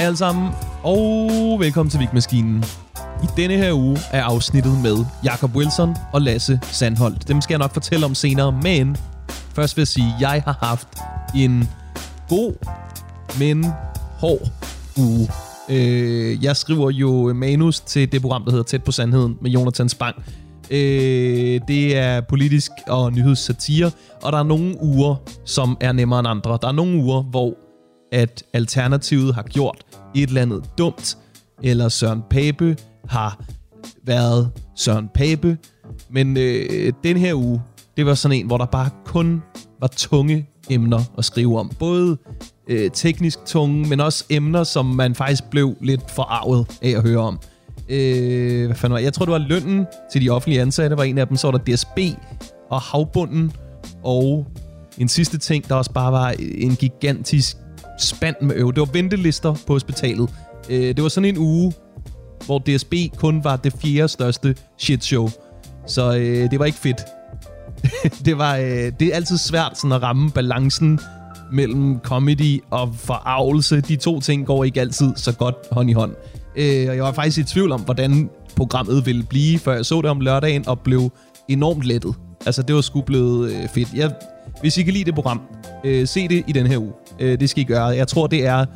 Hej alle sammen, og velkommen til Vigmaskinen. I denne her uge er afsnittet med Jakob Wilson og Lasse Sandholdt. Dem skal jeg nok fortælle om senere, men først vil jeg sige, at jeg har haft en god, men hård uge. Øh, jeg skriver jo manus til det program, der hedder Tæt på Sandheden med Jonathan Spang. Øh, det er politisk og nyhedssatire, og der er nogle uger, som er nemmere end andre. Der er nogle uger, hvor at Alternativet har gjort et eller andet dumt, eller Søren Pape har været Søren Pape. Men øh, den her uge, det var sådan en, hvor der bare kun var tunge emner at skrive om. Både øh, teknisk tunge, men også emner, som man faktisk blev lidt forarvet af at høre om. Øh, hvad fanden var Jeg tror, det var lønnen til de offentlige ansatte, var en af dem. Så var der DSB og havbunden, og en sidste ting, der også bare var en gigantisk spand med øv. Det var ventelister på hospitalet. Øh, det var sådan en uge, hvor DSB kun var det fjerde største shitshow. Så øh, det var ikke fedt. det var øh, det er altid svært sådan at ramme balancen mellem comedy og forarvelse. De to ting går ikke altid så godt hånd i hånd. Øh, og jeg var faktisk i tvivl om, hvordan programmet ville blive, før jeg så det om lørdagen, og blev enormt lettet. Altså, det var sgu blevet øh, fedt. Jeg, hvis I kan lide det program, øh, se det i den her uge. Øh, det skal I gøre. Jeg tror, det er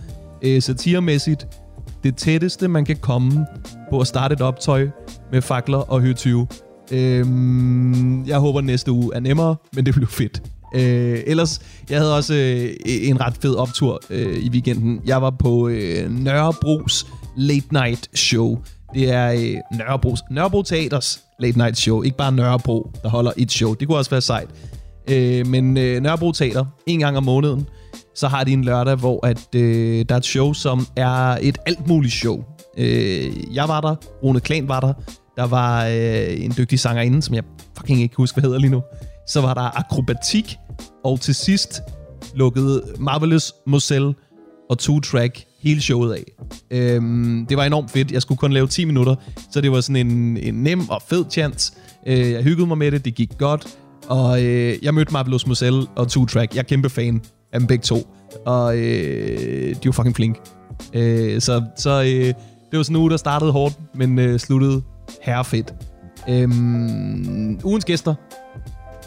øh, satiremæssigt det tætteste, man kan komme på at starte et optøj med fakler og høtyve. Øh, jeg håber, næste uge er nemmere, men det bliver fedt. Øh, ellers, jeg havde også øh, en ret fed optur øh, i weekenden. Jeg var på øh, Nørrebros Late Night Show. Det er øh, Nørrebro, Nørrebro Teaters Late Night Show. Ikke bare Nørrebro, der holder et show. Det kunne også være sejt. Øh, men øh, Nørrebro Teater, en gang om måneden, så har de en lørdag, hvor at, øh, der er et show, som er et alt muligt show. Øh, jeg var der, Rune Klan var der, der var øh, en dygtig sangerinde, som jeg fucking ikke husker, hvad hedder lige nu. Så var der akrobatik, og til sidst lukkede Marvelous Moselle og Two Track hele showet af. Øhm, det var enormt fedt. Jeg skulle kun lave 10 minutter, så det var sådan en, en nem og fed chance. Øh, jeg hyggede mig med det, det gik godt. Og øh, jeg mødte Marvelous Moselle og Two Track. Jeg er kæmpe fan af dem begge to. Og øh, de var fucking flink. Øh, så så øh, det var sådan en uge, der startede hårdt, men øh, sluttede herrefedt. Øh, ugens gæster.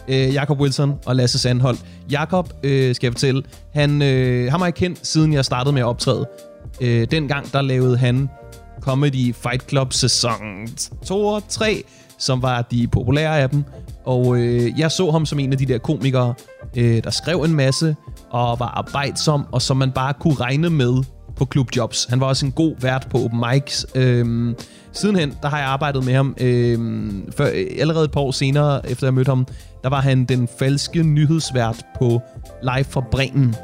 Øh, Jakob Wilson og Lasse Sandholdt. Jakob, øh, skal jeg fortælle, han øh, har mig kendt, siden jeg startede med at optræde. Øh, dengang, der lavede han Comedy Fight Club sæson 2 og 3, som var de populære af dem. Og øh, jeg så ham som en af de der komikere, øh, der skrev en masse og var arbejdsom, og som man bare kunne regne med på klubjobs. Han var også en god vært på open mics. Øhm, sidenhen, der har jeg arbejdet med ham. Øhm, for, allerede et par år senere, efter jeg mødte ham, der var han den falske nyhedsvært på Live for Bremen.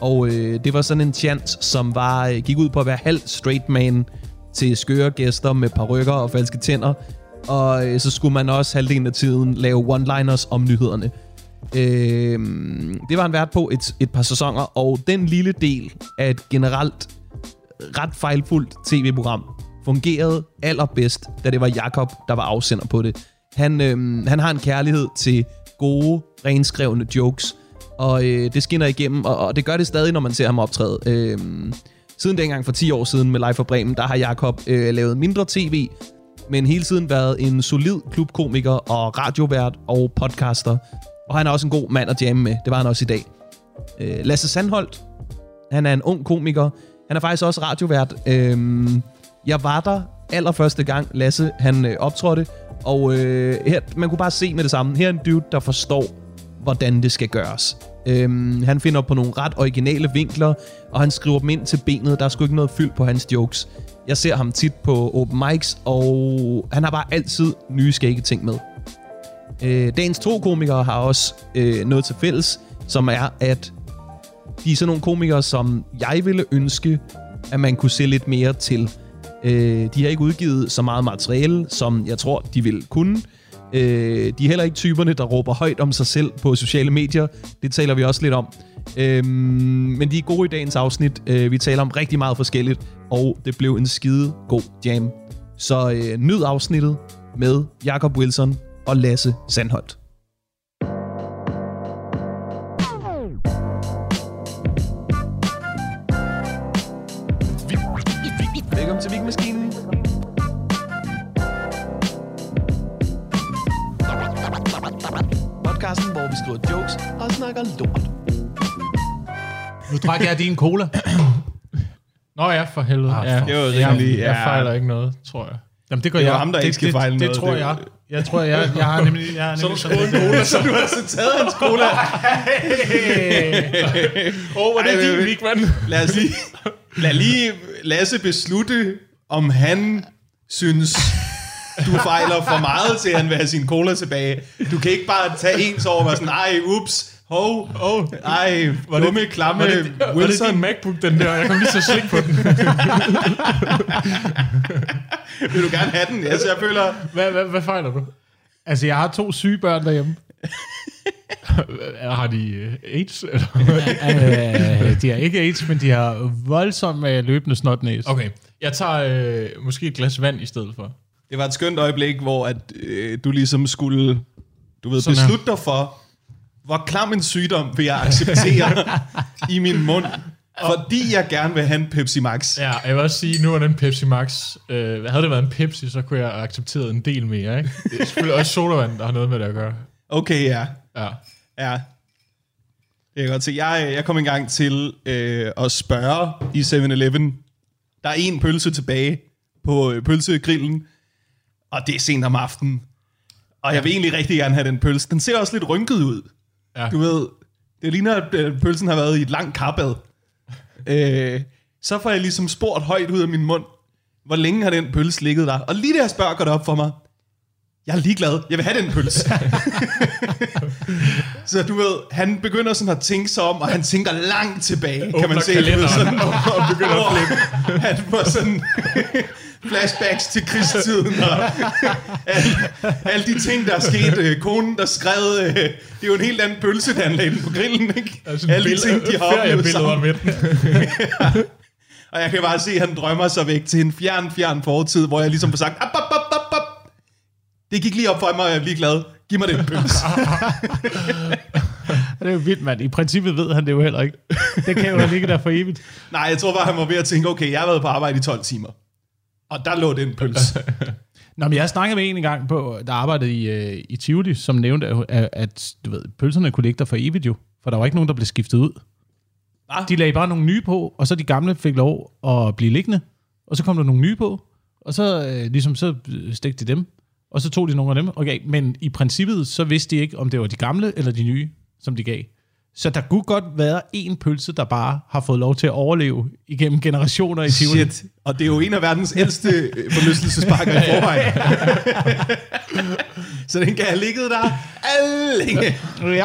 Og øh, det var sådan en chance, som var, øh, gik ud på at være halv straight man til skøre gæster med parrykker og falske tænder. Og øh, så skulle man også halvdelen af tiden lave one-liners om nyhederne. Øh, det var han vært på et, et par sæsoner, og den lille del af et generelt ret fejlfuldt tv-program fungerede allerbedst, da det var Jakob der var afsender på det. Han, øh, han har en kærlighed til gode, renskrevne jokes, og øh, det skinner igennem, og, og det gør det stadig, når man ser ham optræde. Øh, siden dengang for 10 år siden med Live for Bremen, der har Jakob øh, lavet mindre tv, men hele tiden været en solid klubkomiker og radiovært og podcaster. Og han er også en god mand at jamme med. Det var han også i dag. Øh, Lasse Sandholdt, han er en ung komiker. Han er faktisk også radiovært. Øh, jeg var der allerførste gang, Lasse han øh, optrådte, og øh, her, man kunne bare se med det samme. Her er en dude, der forstår, hvordan det skal gøres. Øhm, han finder på nogle ret originale vinkler, og han skriver dem ind til benet. Der er sgu ikke noget fyld på hans jokes. Jeg ser ham tit på open mics, og han har bare altid nye skægge ting med. Øh, dagens to komikere har også øh, noget til fælles, som er, at de er sådan nogle komikere, som jeg ville ønske, at man kunne se lidt mere til. Øh, de har ikke udgivet så meget materiale, som jeg tror, de ville kunne. Øh, de er heller ikke typerne, der råber højt om sig selv på sociale medier. Det taler vi også lidt om. Øh, men de er gode i dagens afsnit. Øh, vi taler om rigtig meget forskelligt, og det blev en skide god jam. Så øh, nyd afsnittet med Jakob Wilson og Lasse Sandholdt. Velkommen til Vigmaskinen. Podcasten, hvor vi skriver jokes og snakker lort. Nu drak jeg din cola. Nå ja, for helvede. Ah, ja. Det var jeg, rimelig- jeg ja. fejler ikke noget, tror jeg. Jamen, det gør Det jeg. ham, der det, ikke skal det, fejle det, noget. Det tror Det- jeg. Jeg tror, jeg, jeg har nemlig... Jeg har Så du nemlig en cola, så du har altså taget hans cola. Åh, oh, hvor Ej, er det din Vigman? Lad os lige, lad lige Lasse beslutte, om han synes, du fejler for meget til, at han vil have sin cola tilbage. Du kan ikke bare tage ens over og være sådan, ej, ups, hov, Oh, ej, dumme, klamme var det, var det Wilson. din MacBook, den der? Jeg kom lige så slik på den. Vil du gerne have den? Altså, jeg føler, Hvad, hvad, hvad fejler du? Altså, jeg har to syge børn derhjemme. Har de uh, AIDS? Eller? øh, de har ikke AIDS, men de har voldsomt øh, løbende snotnæs. Okay, jeg tager øh, måske et glas vand i stedet for. det var et skønt øjeblik, hvor at, øh, du ligesom skulle, du ved, Sådan her. beslutte dig for, hvor klam en sygdom vil jeg acceptere i min mund, fordi jeg gerne vil have en Pepsi Max. Ja, jeg vil også sige, nu er den Pepsi Max. Øh, havde det været en Pepsi, så kunne jeg have accepteret en del mere. Ikke? Det er selvfølgelig også sodavand, der har noget med det at gøre. Okay, ja. Ja. Ja. Det kan godt se. Jeg, jeg kom engang til øh, at spørge i 7-Eleven. Der er en pølse tilbage på øh, pølsegrillen, og det er sent om aftenen. Og jeg vil egentlig rigtig gerne have den pølse. Den ser også lidt rynket ud. Ja. Du ved, det ligner, at øh, pølsen har været i et langt karbad. øh, så får jeg ligesom spurgt højt ud af min mund, hvor længe har den pølse ligget der? Og lige da jeg spørger, går det op for mig, jeg er ligeglad. Jeg vil have den pølse. så du ved, han begynder sådan at tænke sig om, og han tænker langt tilbage, kan man Åbner se. Kalenderen Sådan, og begynder at flippe. Han får sådan flashbacks til krigstiden, og alle, alle de ting, der er sket. Øh, konen, der skrev, øh, det er jo en helt anden pølse, der han lagde den på grillen, ikke? Altså, alle de ting, de har oplevet billeder sammen. med den. Og jeg kan bare se, at han drømmer sig væk til en fjern, fjern fortid, hvor jeg ligesom får sagt, op, op, op, op, op. Det gik lige op for mig, og jeg er lige glad. Giv mig den pølse. Det er jo vildt, mand. I princippet ved han det jo heller ikke. Det kan jo ligge der for evigt. Nej, jeg tror bare, han var ved at tænke, okay, jeg har været på arbejde i 12 timer. Og der lå den pølse. Nå, men jeg snakkede med en engang på, der arbejdede i, øh, i Tivoli, som nævnte, at, at du ved, pølserne kunne ligge der for evigt jo. For der var ikke nogen, der blev skiftet ud. Hva? De lagde bare nogle nye på, og så de gamle fik lov at blive liggende. Og så kom der nogle nye på, og så, øh, ligesom, så stegte de dem. Og så tog de nogle af dem. Okay, men i princippet, så vidste de ikke, om det var de gamle eller de nye, som de gav. Så der kunne godt være en pølse, der bare har fået lov til at overleve igennem generationer i Tivoli. Shit. Og det er jo en af verdens ældste øh, forlystelsesparker i forvejen. så den kan have ligget der længe. Ja.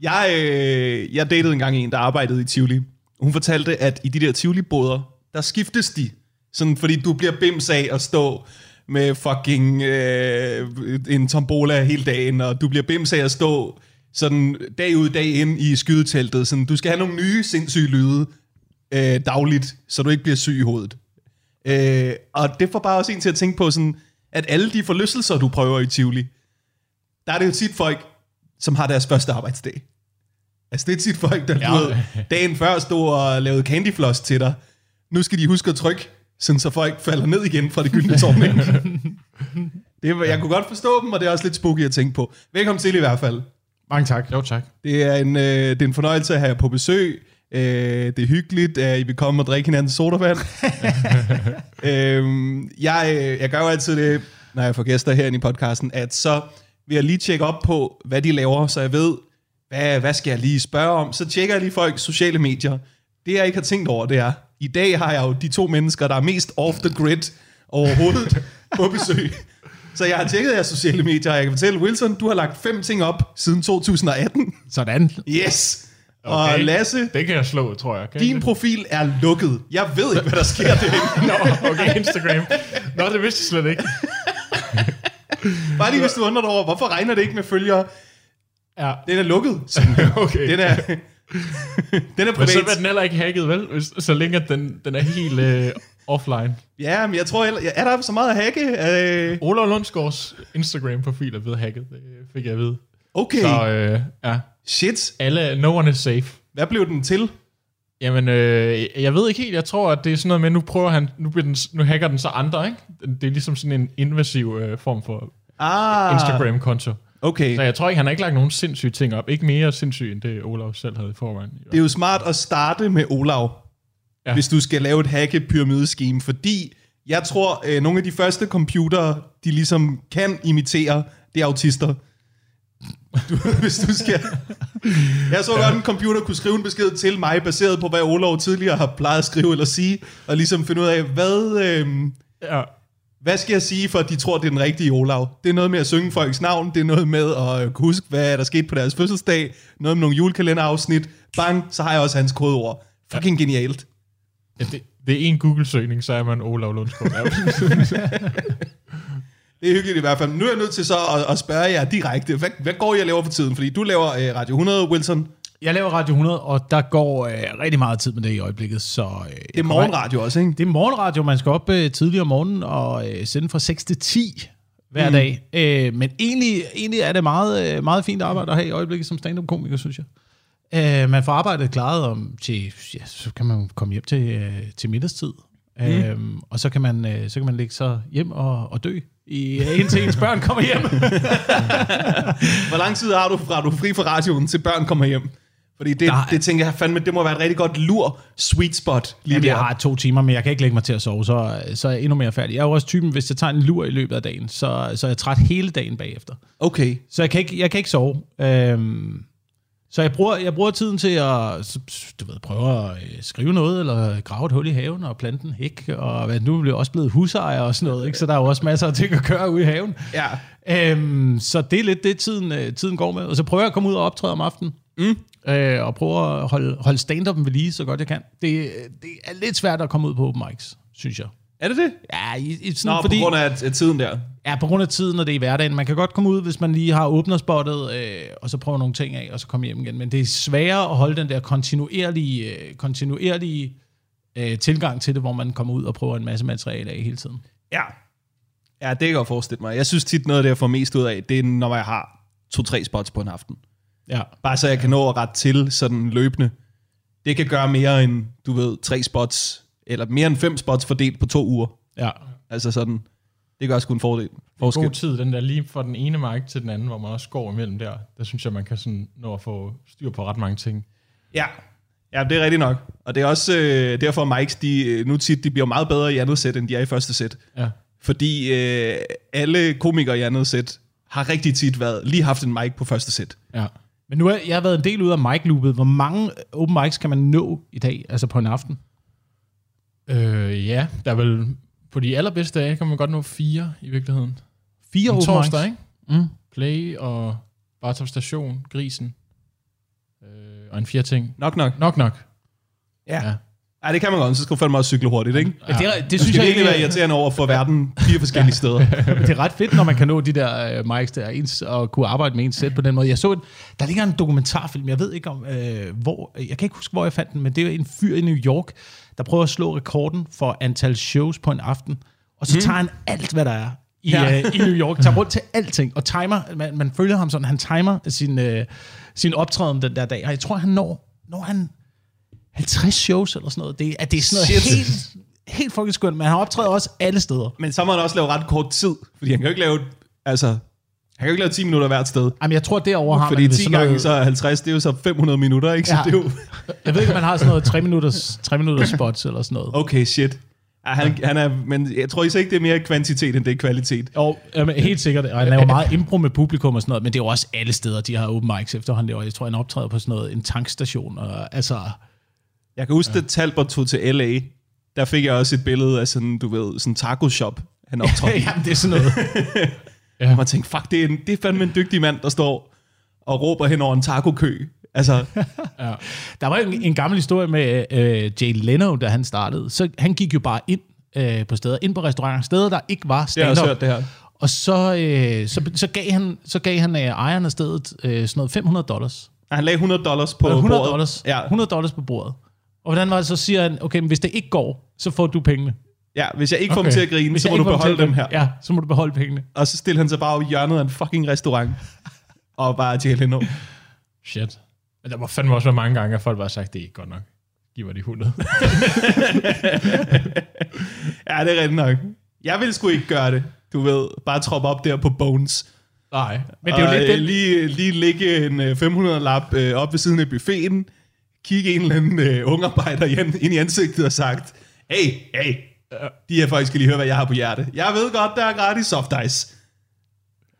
Jeg, øh, jeg datede engang en, der arbejdede i Tivoli. Hun fortalte, at i de der Tivoli-boder, der skiftes de. Sådan, fordi du bliver bims af at stå med fucking øh, en tombola hele dagen, og du bliver bims af at stå sådan dag ud dag ind i skydeteltet. Sådan, du skal have nogle nye sindssyge lyde øh, dagligt, så du ikke bliver syg i hovedet. Øh, og det får bare også en til at tænke på, sådan, at alle de forlystelser, du prøver i Tivoli, der er det jo tit folk, som har deres første arbejdsdag. Altså det er tit folk, der ja. Ved, dagen før stod og lavede candyfloss til dig. Nu skal de huske at trykke, sådan så folk falder ned igen fra det gyldne tårn. det, var- jeg kunne godt forstå dem, og det er også lidt spooky at tænke på. Velkommen til i hvert fald. Mange tak. Jo, tak. Det er en, øh, det er en fornøjelse at have jer på besøg. Øh, det er hyggeligt, at I vil komme og drikke hinandens sodavand. øhm, jeg, jeg gør jo altid det, når jeg får gæster herinde i podcasten, at så vil jeg lige tjekke op på, hvad de laver, så jeg ved, hvad, hvad skal jeg lige spørge om. Så tjekker jeg lige folks sociale medier. Det jeg ikke har tænkt over, det er, i dag har jeg jo de to mennesker, der er mest off the grid overhovedet på besøg. Så jeg har tjekket jeres sociale medier, og jeg kan fortælle, Wilson, du har lagt fem ting op siden 2018. Sådan. Yes. Og Okay. Lasse, Det kan jeg slå, tror jeg. Kan din jeg profil er lukket. Jeg ved ikke, hvad der sker derinde. Nå, okay, Instagram. Nå, det vidste jeg slet ikke. Bare lige hvis du undrer dig over, hvorfor regner det ikke med følgere? Ja. Den er lukket. Okay. Den er, den er Men så privat. bliver den heller ikke hacket, vel? Så længe den, den er helt øh, offline. Ja, men jeg tror, heller- er der så meget at hacke? Øh, Ola Lundsgaards Instagram-profil er blevet hacket, det fik jeg at vide. okay, Så øh, ja, shit. alle, no one is safe. Hvad blev den til? Jamen, øh, jeg ved ikke helt. Jeg tror, at det er sådan noget med, nu prøver han, nu, bliver den, nu hacker den så andre, ikke? Det er ligesom sådan en invasiv øh, form for Ah, Instagram-konto. Okay. Så jeg tror ikke, han har ikke lagt nogen sindssyge ting op. Ikke mere sindssyge, end det Olav selv havde i forvejen. Det er jo smart at starte med Olav, ja. Hvis du skal lave et hacke pyramideskeme, fordi jeg tror, øh, nogle af de første computere, de ligesom kan imitere, det er autister. Du, hvis du skal... Jeg så ja. godt, en computer kunne skrive en besked til mig, baseret på, hvad Olav tidligere har plejet at skrive eller sige, og ligesom finde ud af, hvad, øh, Ja. hvad skal jeg sige, for at de tror, det er den rigtige Olav? Det er noget med at synge folks navn, det er noget med at øh, huske, hvad der skete på deres fødselsdag, noget med nogle julekalenderafsnit. Bang, så har jeg også hans kodeord. Fucking genialt. Ja det, det er en Google-søgning, så er man Olav Lundsgaard. Det er hyggeligt i hvert fald. Nu er jeg nødt til så at, at spørge jer direkte. Hvad, hvad går I og laver for tiden? Fordi du laver øh, Radio 100, Wilson. Jeg laver Radio 100, og der går øh, rigtig meget tid med det i øjeblikket. Så, øh, Det er morgenradio også, ikke? Det er morgenradio, man skal op øh, tidligere om morgenen og øh, sende fra 6 til 10 hver mm. dag. Øh, men egentlig, egentlig er det meget, øh, meget fint arbejde at have i øjeblikket som stand-up-komiker, synes jeg. Øh, man får arbejdet klaret om til, ja, så kan man komme hjem til, øh, til middagstid. Mm. Øh, og så kan man, øh, så kan man lægge sig hjem og, og dø, i, øh, indtil ens børn kommer hjem. Hvor lang tid har du fra du er fri fra radioen, til børn kommer hjem? Fordi det, Nej. det tænker jeg fandme, det må være et rigtig godt lur sweet spot lige Jamen, der. jeg har to timer, men jeg kan ikke lægge mig til at sove, så, så er jeg endnu mere færdig. Jeg er jo også typen, hvis jeg tager en lur i løbet af dagen, så, så er jeg træt hele dagen bagefter. Okay. Så jeg kan ikke, jeg kan ikke sove. Øhm, så jeg bruger, jeg bruger tiden til at du ved, prøve at øh, skrive noget, eller grave et hul i haven og plante en hæk, og hvad, nu er jeg også blevet husejer og sådan noget, ikke? så der er jo også masser af ting at gøre ude i haven. Ja. Øhm, så det er lidt det, tiden, øh, tiden går med. Og så prøver jeg at komme ud og optræde om aftenen. Mm. Øh, og prøve at holde, holde stand-up'en ved lige, så godt jeg kan. Det, det er lidt svært at komme ud på open mics, synes jeg. Er det det? Ja, i, i sådan, Nå, fordi, på grund af, af tiden der. Ja, på grund af tiden, og det er i hverdagen. Man kan godt komme ud, hvis man lige har åbnerspottet, øh, og så prøve nogle ting af, og så komme hjem igen. Men det er sværere at holde den der kontinuerlige, øh, kontinuerlige øh, tilgang til det, hvor man kommer ud og prøver en masse materiale af hele tiden. Ja. Ja, det kan jeg godt forestille mig. Jeg synes tit noget af det, jeg får mest ud af, det er, når jeg har to-tre spots på en aften. Ja. Bare så jeg kan nå at rette til sådan løbende. Det kan gøre mere end, du ved, tre spots, eller mere end fem spots fordelt på to uger. Ja. Altså sådan, det gør sgu en fordel. Forskel. God tid, den der lige fra den ene mark til den anden, hvor man også går imellem der. Der synes jeg, man kan sådan nå at få styr på ret mange ting. Ja. ja, det er rigtigt nok. Og det er også øh, derfor, Mikes, de, øh, nu tit, de bliver meget bedre i andet sæt, end de er i første sæt. Ja. Fordi øh, alle komikere i andet sæt har rigtig tit været, lige haft en mic på første sæt. Ja. Men nu har jeg har været en del ud af mic-loopet. Hvor mange open mics kan man nå i dag, altså på en aften? Øh, ja, der er vel på de allerbedste dage, kan man godt nå fire i virkeligheden. Fire En open torsdag, ikke? Mm. Play og Bartop Station, Grisen. Øh, og en fjerde ting. Nok nok. Nok nok. Ja. Ja. Ej, det kan man godt, så skal du fandme også cykle hurtigt, ikke? Ja. Det, er- det Det synes skal jeg virkelig være irriterende over for verden fire forskellige steder. det er ret fedt, når man kan nå de der uh, mics der, ens, og kunne arbejde med ens sæt på den måde. Jeg så, et, der ligger en dokumentarfilm, jeg ved ikke om, øh, hvor, jeg kan ikke huske, hvor jeg fandt den, men det er en fyr i New York, der prøver at slå rekorden for antal shows på en aften, og så tager han alt, hvad der er i, Ja. ja. øh, i New York, tager rundt til alting, og timer, man, man følger ham sådan, han timer sin, øh, sin optræden den der dag, og jeg tror, han når, når han 50 shows eller sådan noget. Det, er, det er sådan noget Shit. helt, helt fucking skønt, men han optræder også alle steder. Men så må han også lave ret kort tid, fordi han kan jo ikke lave, altså, han kan jo ikke lave 10 minutter hvert sted. Jamen, jeg tror, derovre har Fordi man 10 sådan gange noget, så er 50, det er jo så 500 minutter, ikke? Så Ja. det er jo, Jeg ved ikke, om man har sådan noget 3 minutters, 3 minutters spots eller sådan noget. okay, shit. Ja, han, han er, men jeg tror ikke, det er mere kvantitet, end det er kvalitet. Jo, jamen, helt sikkert. Og han laver meget impro med publikum og sådan noget, men det er jo også alle steder, de har open mics efterhånden. Det var, jeg tror, han optræder på sådan noget, en tankstation. Og, altså, Jeg kan huske, ja. da Talbot tog til L.A., der fik jeg også et billede af sådan, du ved, sådan en taco shop, han optrådte jamen, det er sådan noget. Og man tænkte, fuck, det er, en, det er fandme en dygtig mand, der står og råber hen over en taco-kø. Altså, Der var en, en gammel historie med øh, Jay Leno, da han startede. Så han gik jo bare ind øh, på steder, ind på restauranter, steder, der ikke var har jeg stand-up. hørt det her. Og så, øh, så, så gav han, så gav han øh, ejeren af stedet øh, sådan noget 500 dollars. Han lagde 100 dollars på 100 bordet. dollars, Ja. 100 dollars på bordet. Og hvordan var det, så siger han, okay, men hvis det ikke går, så får du pengene. ja, hvis jeg ikke får Okay. dem til at grine, Hvis så må du får beholde dem her. Ja, så må du beholde pengene. Og så stiller han sig bare i hjørnet af en fucking restaurant. og bare til Leno. Shit. Men der må fandme også være mange gange, at folk bare har sagt, det er ikke godt nok. giv mig de 100. Ja, det er rigtigt nok. Jeg vil sgu ikke gøre det. Du ved, bare troppe op der på Bones. Nej. Men det er jo og, lidt øh, den, lige, lige lægge en 500-lap øh, op ved siden af buffeten, kigge en eller anden øh, ungarbejder ind, i ansigtet og sagt, hey, hey, de her folk skal lige høre, hvad jeg har på hjerte. Jeg ved godt, der er gratis soft ice.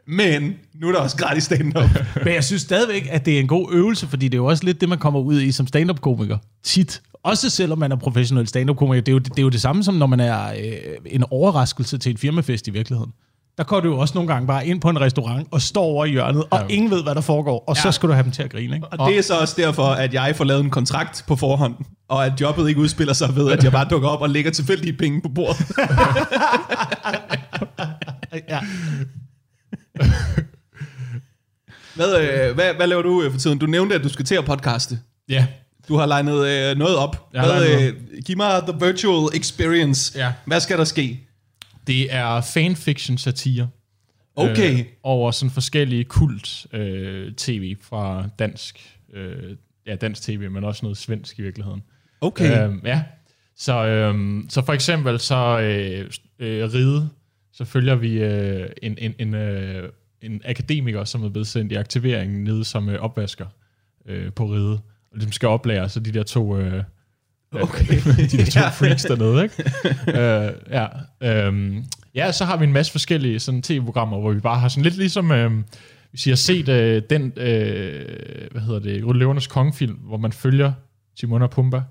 Men nu er der også gratis stand-up. Men jeg synes stadigvæk, at det er en god øvelse, fordi det er jo også lidt det, man kommer ud i som stand-up-komiker. Tit. Også selvom man er professionel stand-up-komiker. Det er, jo, det er jo det samme som, når man er øh, en overraskelse til en firmafest i virkeligheden. Der går du jo også nogle gange bare ind på en restaurant og står over i hjørnet, og ingen ved, hvad der foregår, og ja. så skal du have dem til at grine. Ikke? Og det er så også derfor, at jeg får lavet en kontrakt på forhånd, og at jobbet ikke udspiller sig ved, at jeg bare dukker op og lægger tilfældige penge på bordet. Ja. Hvad, øh, hvad, hvad laver du øh, for tiden? Du nævnte, at du skal til at podcaste. Ja. Du har legnet øh, noget op. Jeg Hvad, øh, giv mig the virtual experience. Ja. Hvad skal der ske? Det er fanfiction satire. Okay. Øh, over sådan forskellige kult øh, tv fra dansk, øh, ja dansk tv, men også noget svensk i virkeligheden. Okay. Øh, ja. Så, øh, så for eksempel så øh, øh, ride, så følger vi øh, en, en, en, øh, en akademiker, som er blevet sendt i aktivering nede som øh, opvasker øh, på ride. Og de skal oplære så de der to... Øh, Okay. de der to ja. freaks dernede, ikke? øh, ja. Øhm, ja, så har vi en masse forskellige sådan tv-programmer, hvor vi bare har sådan lidt ligesom, øh, hvis I har set øh, den, øh, hvad hedder det, Løvernes Kongefilm, hvor man følger Timon og Pumba.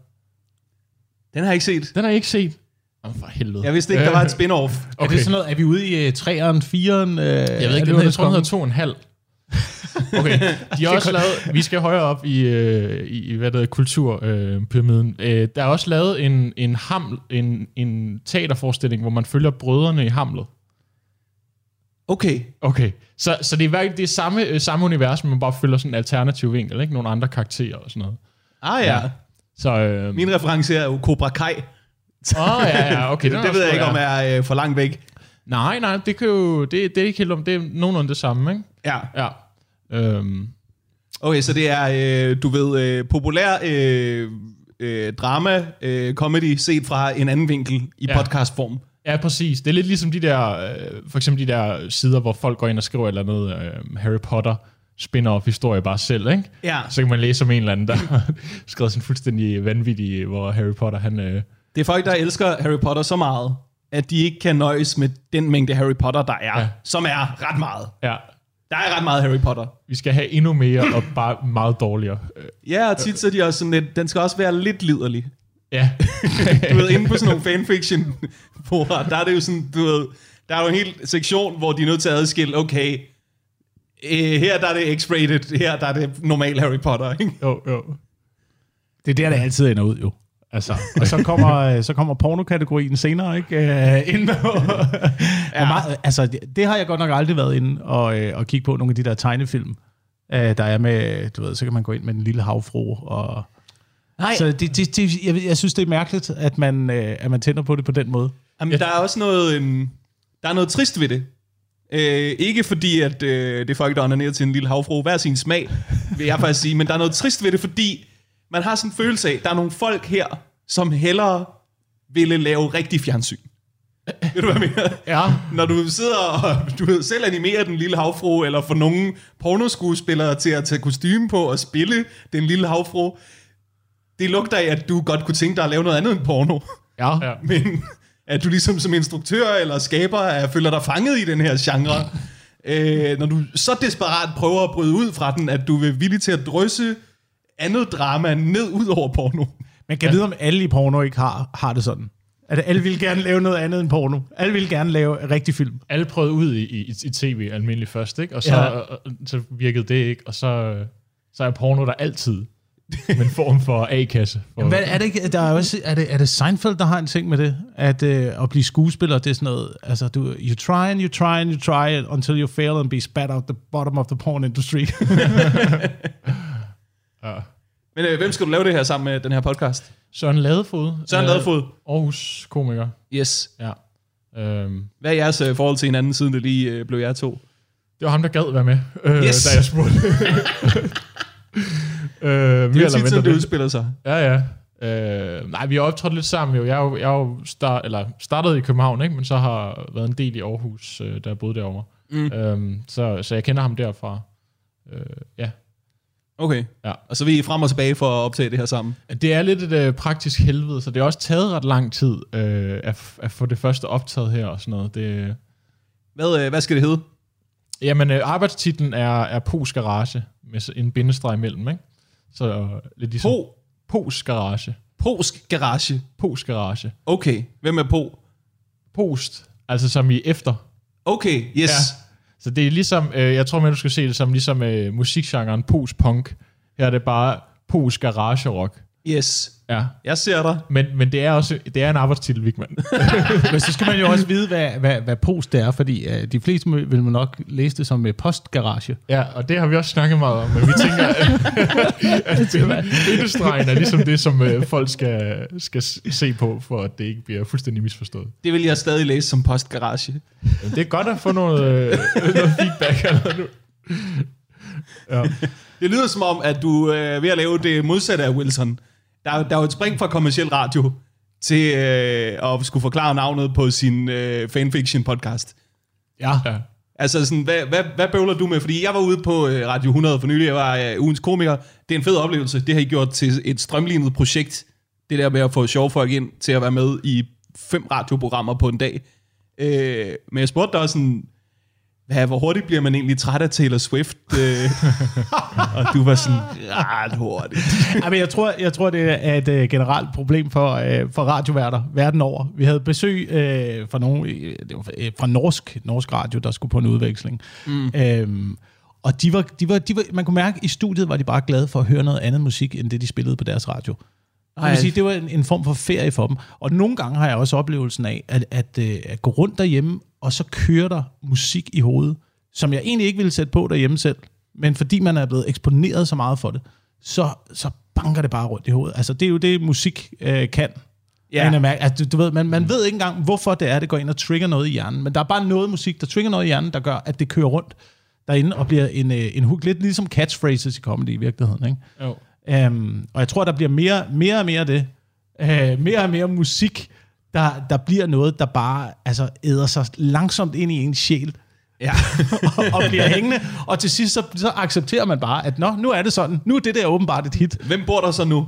Den har jeg ikke set. Den har jeg ikke set. Åh, for helvede. Jeg vidste ikke, der var et spin-off. Er det sådan noget, er vi ude i uh, 3'eren, 4'eren? Uh, Jeg ved ikke, den hedder, jeg tror, den hedder to og en halv. Okay, de har også lavet, vi skal højere op i, øh, i hvad der hedder, kulturpyramiden. Øh, der er også lavet en, en, haml, en, en teaterforestilling, hvor man følger brødrene i Hamlet. Okay. Okay, så, så det er, virkelig- det er samme, øh, samme univers, men man bare følger sådan en alternativ vinkel, ikke? Nogle andre karakterer og sådan noget. Ah ja. Ja. Så, øh, Min reference er jo Cobra Kai. Åh, oh, ja, ja, okay. Det, det ved jeg ikke, om ja. er øh, for langt væk. Nej, nej, det, kan jo, det, det er ikke helt om, det er nogenlunde det samme, ikke? Ja. Ja. Øhm, Okay, så det er, øh, du ved, øh, populær øh, øh, drama, øh, comedy, set fra en anden vinkel i Ja. podcastform. Ja, præcis. Det er lidt ligesom de der, øh, for eksempel de der sider, hvor folk går ind og skriver et eller andet øh, Harry Potter spin-off historie bare selv, ikke? Ja. Så kan man læse om en eller anden, der har skrevet sådan fuldstændig vanvittig, hvor Harry Potter, han... Øh, Det er folk, der elsker Harry Potter så meget, at de ikke kan nøjes med den mængde Harry Potter, der er, ja. Ja. som er ret meget. ja, Der er ret meget Harry Potter. vi skal have endnu mere og bare meget dårligere. Ja, og tit så er de også sådan lidt, den skal også være lidt liderlig. ja, Du ved, inde på sådan nogle fanfiction fora, der er det jo sådan, du ved, der er jo en hel sektion, hvor de er nødt til at adskille, okay, øh, her der er det X-rated, her der er det normal Harry Potter, ikke? jo, jo. Det er der, det altid ender ud, jo. Altså, og så kommer, øh, så kommer pornokategorien senere, ikke? Uh, ind på. ja. meget, altså, det, det, har jeg godt nok aldrig været inde og, øh, og kigge på nogle af de der tegnefilm, uh, der er med, du ved, så kan man gå ind med en lille havfru. Og, Nej. Så det, det, det, jeg, jeg synes, det er mærkeligt, at man, øh, at man tænder på det på den måde. Jamen, der er også noget, øhm, der er noget trist ved det. Øh, ikke fordi, at øh, det er folk, der onanerer til en lille havfru, hver sin smag, vil jeg faktisk sige, men der er noget trist ved det, fordi man har sådan en følelse af, der er nogle folk her, som hellere ville lave rigtig fjernsyn. Ved du, hvad jeg mener? Ja, Når du sidder og du ved, selv animerer den lille havfru, eller får nogle pornoskuespillere til at tage kostume på og spille den lille havfru, det lugter af, at du godt kunne tænke dig at lave noget andet end porno. Ja. ja. Men at du ligesom som instruktør eller skaber er, føler dig fanget i den her genre, øh, når du så desperat prøver at bryde ud fra den, at du er villig til at drysse andet drama ned ud over porno. Man kan ja. vide, om alle i porno ikke har, har det sådan. At alle vil gerne lave noget andet end porno. Alle vil gerne lave rigtig film. alle prøvede ud i, i, i tv almindeligt først, ikke? Og så, Ja. ja. så virkede det ikke, og så, så er porno der altid med en form for A-kasse. For, Hvad, er det ikke, der er, også, er, det, er det Seinfeld, der har en ting med det? At, øh, at blive skuespiller, det er sådan noget, altså du, you try and you try and you try until you fail and be spat out the bottom of the porn industry. ja. Men øh, hvem skal du lave det her sammen med den her podcast? Søren Ladefod. Søren øh, Ladefod. Aarhus komiker. Yes. Ja. Øhm, Hvad er jeres øh, forhold til hinanden, siden det lige øh, blev jer to? det var ham, der gad være med, øh, Yes. da jeg spurgte. øh, Det er tit sådan, det udspiller sig. Ja, ja. Øh, nej, vi har optrådt lidt sammen jo. Jeg er jo, jeg er jo start, eller startede i København, ikke? men så har været en del i Aarhus, øh, jeg boede derovre. Mm. Øhm, så, så jeg kender ham derfra. Øh, ja. Okay. Ja. Og så er vi frem og tilbage for at optage det her sammen. Det er lidt et øh, praktisk helvede, så det har også taget ret lang tid øh, at, at få det første optaget her og sådan noget. Det, Hvad, øh, hvad skal det hedde? jamen, øh, arbejdstitlen er, er Pos Garage, med en bindestreg imellem, ikke? Så øh, lidt ligesom... Po. Pos Garage. Posk Garage. Pos Garage. Okay. Hvem er Po? Post, altså som i efter. Okay, yes. Ja. Så det er ligesom, øh, jeg tror, man du skal se det som ligesom øh, musikgenren post-punk. Her er det bare post-garage-rock. Yes. Ja. Jeg ser dig. Men, men det er også det er en arbejdstitel, Vigman. Men så skal man jo også vide, hvad, hvad, hvad post det er, fordi uh, de fleste vil man nok læse det som uh, postgarage. ja, og det har vi også snakket meget om, men vi tænker, at, bindestregen er ligesom det, som øh, folk skal, skal se på, for at det ikke bliver fuldstændig misforstået. Det vil jeg stadig læse som postgarage. Men det er godt at få noget, øh, noget feedback eller nu. Ja. Det lyder som om, at du øh, er ved at lave det modsatte af Wilson. Der, er- der er jo et spring fra kommersiel radio til øh, at skulle forklare navnet på sin øh, fanfiction podcast. Ja. ja. Altså, sådan, hvad, hvad, hvad bøvler du med? Fordi jeg var ude på øh, Radio 100 for nylig, jeg var øh, ugens komiker. Det er en fed oplevelse. Det har I gjort til et strømlignet projekt. Det der med at få sjove folk ind til at være med i fem radioprogrammer på en dag. Øh, men jeg spurgte dig også sådan, hvad, hvor hurtigt bliver man egentlig træt af Taylor Swift? Øh, og du var sådan, ret hurtigt. Ja, men jeg, tror, jeg tror, det er et uh, generelt problem for, uh, for radioværter verden over. Vi havde besøg uh, fra, nogen, øh, det var, uh, fra norsk, norsk radio, der skulle på en udveksling. Mm. Um, og de var, de var, de var, man kunne mærke, at i studiet var de bare glade for at høre noget andet musik, end det, de spillede på deres radio. Det vil sige, det var en, en form for ferie for dem. Og nogle gange har jeg også oplevelsen af, at, at, øh, at gå rundt derhjemme, og så kører der musik i hovedet, som jeg egentlig ikke ville sætte på derhjemme selv. Men fordi man er blevet eksponeret så meget for det, så, så banker det bare rundt i hovedet. Altså, det er jo det, musik øh, kan. Ja. Altså, du, du ved, man, man ved ikke engang, hvorfor det er, det går ind og trigger noget i hjernen. Men der er bare noget musik, der trigger noget i hjernen, der gør, at det kører rundt derinde og bliver en, øh, en hook. Lidt ligesom catchphrases i comedy i virkeligheden. Ikke? Jo. Um, og jeg tror, der bliver mere, mere og mere af det. Uh, mere og mere musik, der, der bliver noget, der bare altså, æder sig langsomt ind i ens sjæl. Ja. og, og bliver hængende. Og til sidst, så, så accepterer man bare, at Nå, nu er det sådan. Nu er det der åbenbart et hit. Hvem bor der så nu?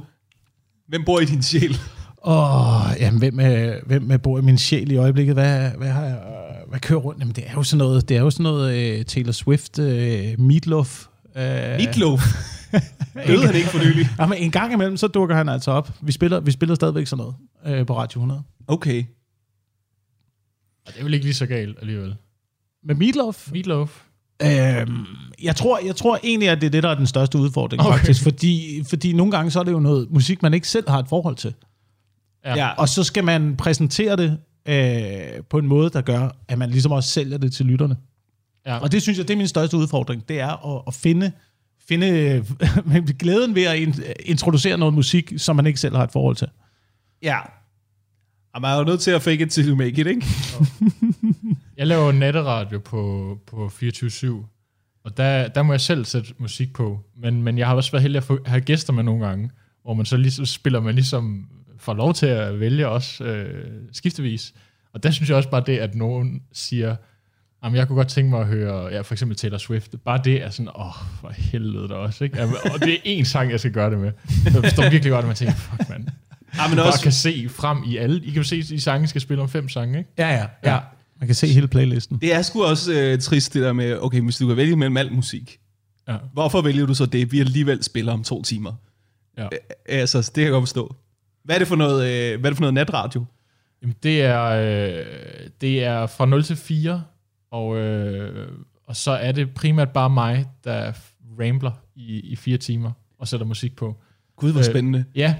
Hvem bor i din sjæl? Åh, jamen, hvem, øh, hvem øh, bor i min sjæl i øjeblikket? Hvad, hvad, har jeg, øh, hvad kører rundt? Jamen, det er jo sådan noget, det er jo sådan noget uh, Taylor Swift, uh, Meatloaf. Uh, Meatloaf. Døde han ikke for nylig? Jamen, en gang imellem, så dukker han altså op. Vi spiller, vi spiller stadigvæk sådan noget øh, på Radio 100. Okay. Og det er vel ikke lige så galt alligevel. Med Meatloaf? Meatloaf. Øhm, jeg, tror, jeg tror egentlig, at det er det, der er den største udfordring, okay. faktisk. Fordi, fordi nogle gange så er det jo noget musik, man ikke selv har et forhold til. Ja. Ja. Og så skal man præsentere det øh, på en måde, der gør, at man ligesom også sælger det til lytterne. Ja. Og det synes jeg, det er min største udfordring. Det er at, at finde, finde øh, glæden ved at in, introducere noget musik, som man ikke selv har et forhold til. Ja. Og man er jo nødt til at fake it till you make it, ikke? Jeg laver natteradio på, på 24-7, og der, der må jeg selv sætte musik på. Men, men jeg har også været heldig at få, have gæster med nogle gange, hvor man så ligesom, spiller man ligesom får lov til at vælge også øh, skiftevis. Og der synes jeg også bare det, at nogen siger, Jamen, jeg kunne godt tænke mig at høre, ja, for eksempel Taylor Swift. Bare det er sådan, åh, for helvede der også, ikke? Jamen, og det er én sang, jeg skal gøre det med. Jeg forstår virkelig godt, at man tænker, fuck, mand. Ja, men Bare også, kan se frem i alle. I kan jo se, at I sange skal spille om fem sange, ikke? Ja, ja. ja. Man kan se hele playlisten. det er sgu også øh, trist, det der med, okay, hvis du kan vælge mellem al musik, Ja. hvorfor vælger du så det, vi alligevel spiller om to timer? Ja. Øh, Altså, det kan jeg godt forstå. Hvad er det for noget, øh, hvad er det for noget natradio? Jamen, det er, øh, det er fra 0 til 4, og, øh, og så er det primært bare mig, der rambler i, i fire timer og sætter musik på. Gud, hvor Øh, spændende. Ja,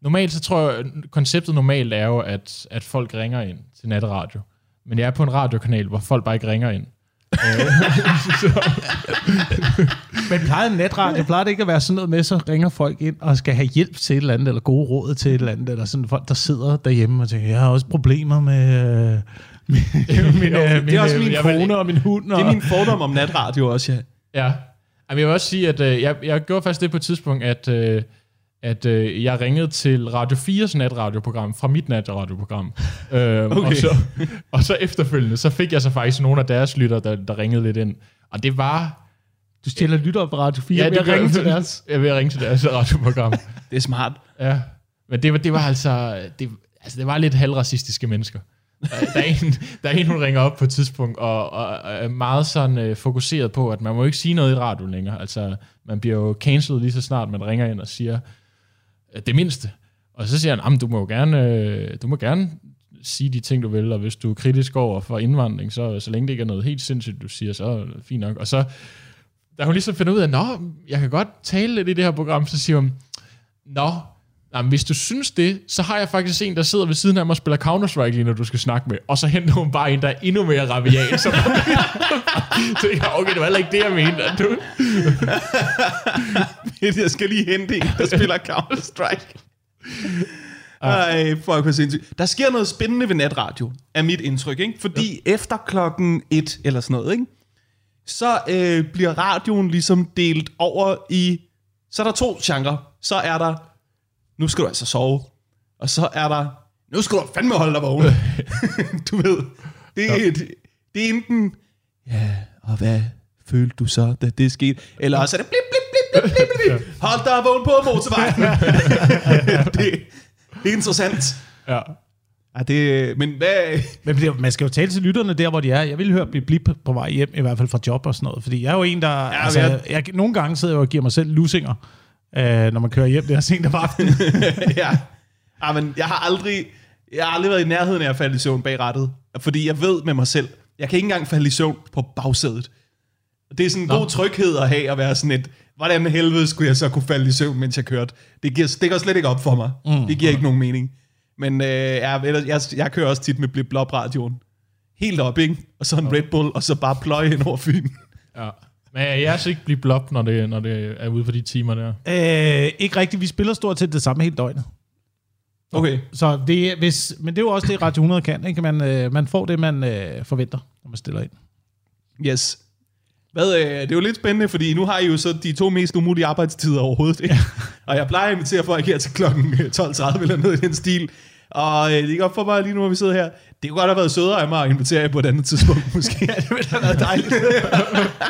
normalt så tror jeg, konceptet normalt er jo, at, at folk ringer ind til natradio. Men jeg er på en radiokanal, hvor folk bare ikke ringer ind. Men plejer netradio, plejer det ikke at være sådan noget med, så ringer folk ind og skal have hjælp til et eller andet, eller gode råd til et eller andet, eller sådan folk, der sidder derhjemme og tænker, jeg har også problemer med, øh, min, min, Jo, øh, det min, er også øh, min min kone kone og min hund. Og, Det er min fordom om natradio også, ja. Ja. Jamen, jeg vil også sige, at øh, jeg, jeg gjorde faktisk det på et tidspunkt, at, øh, at øh, jeg ringede til Radio 4's natradioprogram, fra mit natradioprogram. øh, okay. og, så, og så efterfølgende, så fik jeg så faktisk nogle af deres lytter, der, der ringede lidt ind. Og det var... Du stjæler lytter på Radio 4 Ja, det gør ringe jeg. til deres. Jeg vil ringe til deres radioprogram. Det er smart. Ja, men det var, det var altså, det, altså, det var lidt halvracistiske mennesker. Øh, der er, en, der er en, hun ringer op på et tidspunkt, og, og, og er meget sådan øh, fokuseret på, at man må ikke sige noget i radio længere. Altså, man bliver jo cancelled lige så snart, man ringer ind og siger øh, det mindste. Og så siger han, "Jamen, du må jo gerne, øh, du må gerne sige de ting, du vil, og hvis du er kritisk over for indvandring, så, så længe det ikke er noget helt sindssygt, du siger, så er det fint nok. Og så, da hun ligesom finder ud af, nå, jeg kan godt tale lidt i det her program, så siger hun, nå, Jamen, hvis du synes det, så har jeg faktisk en, der sidder ved siden af mig og spiller Counter-Strike lige, når du skal snakke med. Og så henter hun bare en, der er endnu mere rabiat. Så tænker jeg, okay, det var heller ikke det, jeg mente. Du, jeg skal lige hente en, der spiller Counter-Strike. Ej, fuck, hvor sindssygt. Der sker noget spændende ved natradio, er mit indtryk, ikke? Fordi ja. efter klokken et eller sådan noget, ikke? Så øh, bliver radioen ligesom delt over i... Så er der to genrer. Så er der, nu skal du altså sove. Og så er der, nu skal du fandme holde dig vågen. du ved, det er, et, det er enten, ja, og hvad følte du så, da det skete? Eller også er det blip, blip, blip, blip, blip, blip. Hold dig vågen på motorvejen. det, det er interessant. ja. Ja, det, men hvad... Men det- man skal jo tale til lytterne der, hvor de er. Jeg vil høre blive blip på vej hjem, i hvert fald fra job og sådan noget. Fordi jeg er jo en, der... Ja, altså, jeg, jeg, nogle gange sidder jeg og giver mig selv lusinger, øh, når man kører hjem der sent om aftenen. ja. ja, men jeg har aldrig... Jeg har aldrig været i nærheden af at falde i søvn bag rattet. Fordi jeg ved med mig selv, jeg kan ikke engang falde i søvn på bagsædet. Det er sådan en god tryghed at have at være sådan et, hvordan helvede skulle jeg så kunne falde i søvn, mens jeg kørte? Det, giver, det går slet ikke op for mig. Mm. Det giver ikke nogen mening. Men øh, jeg, jeg, jeg kører også tit med blip blop radioen. Helt op, ikke? Og så en Red Bull, og så bare pløje hen over Fyn. ja. Men jeg er altså ikke blive blop, når det, når det er ude for de timer der. øh, ikke rigtigt. Vi spiller stort set det samme hele døgnet. Okay. Så det, er- hvis, men det er jo også det, Radio 100 kan. Ikke? Man, øh, man får det, man øh, forventer, når man stiller ind. Yes. Hvad, øh, det er jo lidt spændende, fordi nu har I jo så de to mest umulige arbejdstider overhovedet. Ikke? og jeg plejer at invitere folk her til klokken 12.30 eller noget i den stil. Og øh, det er godt for mig lige nu, hvor vi sidder her. Det kunne godt have været sødere af mig at invitere jer på et andet tidspunkt, måske. ja, det ville have været dejligt.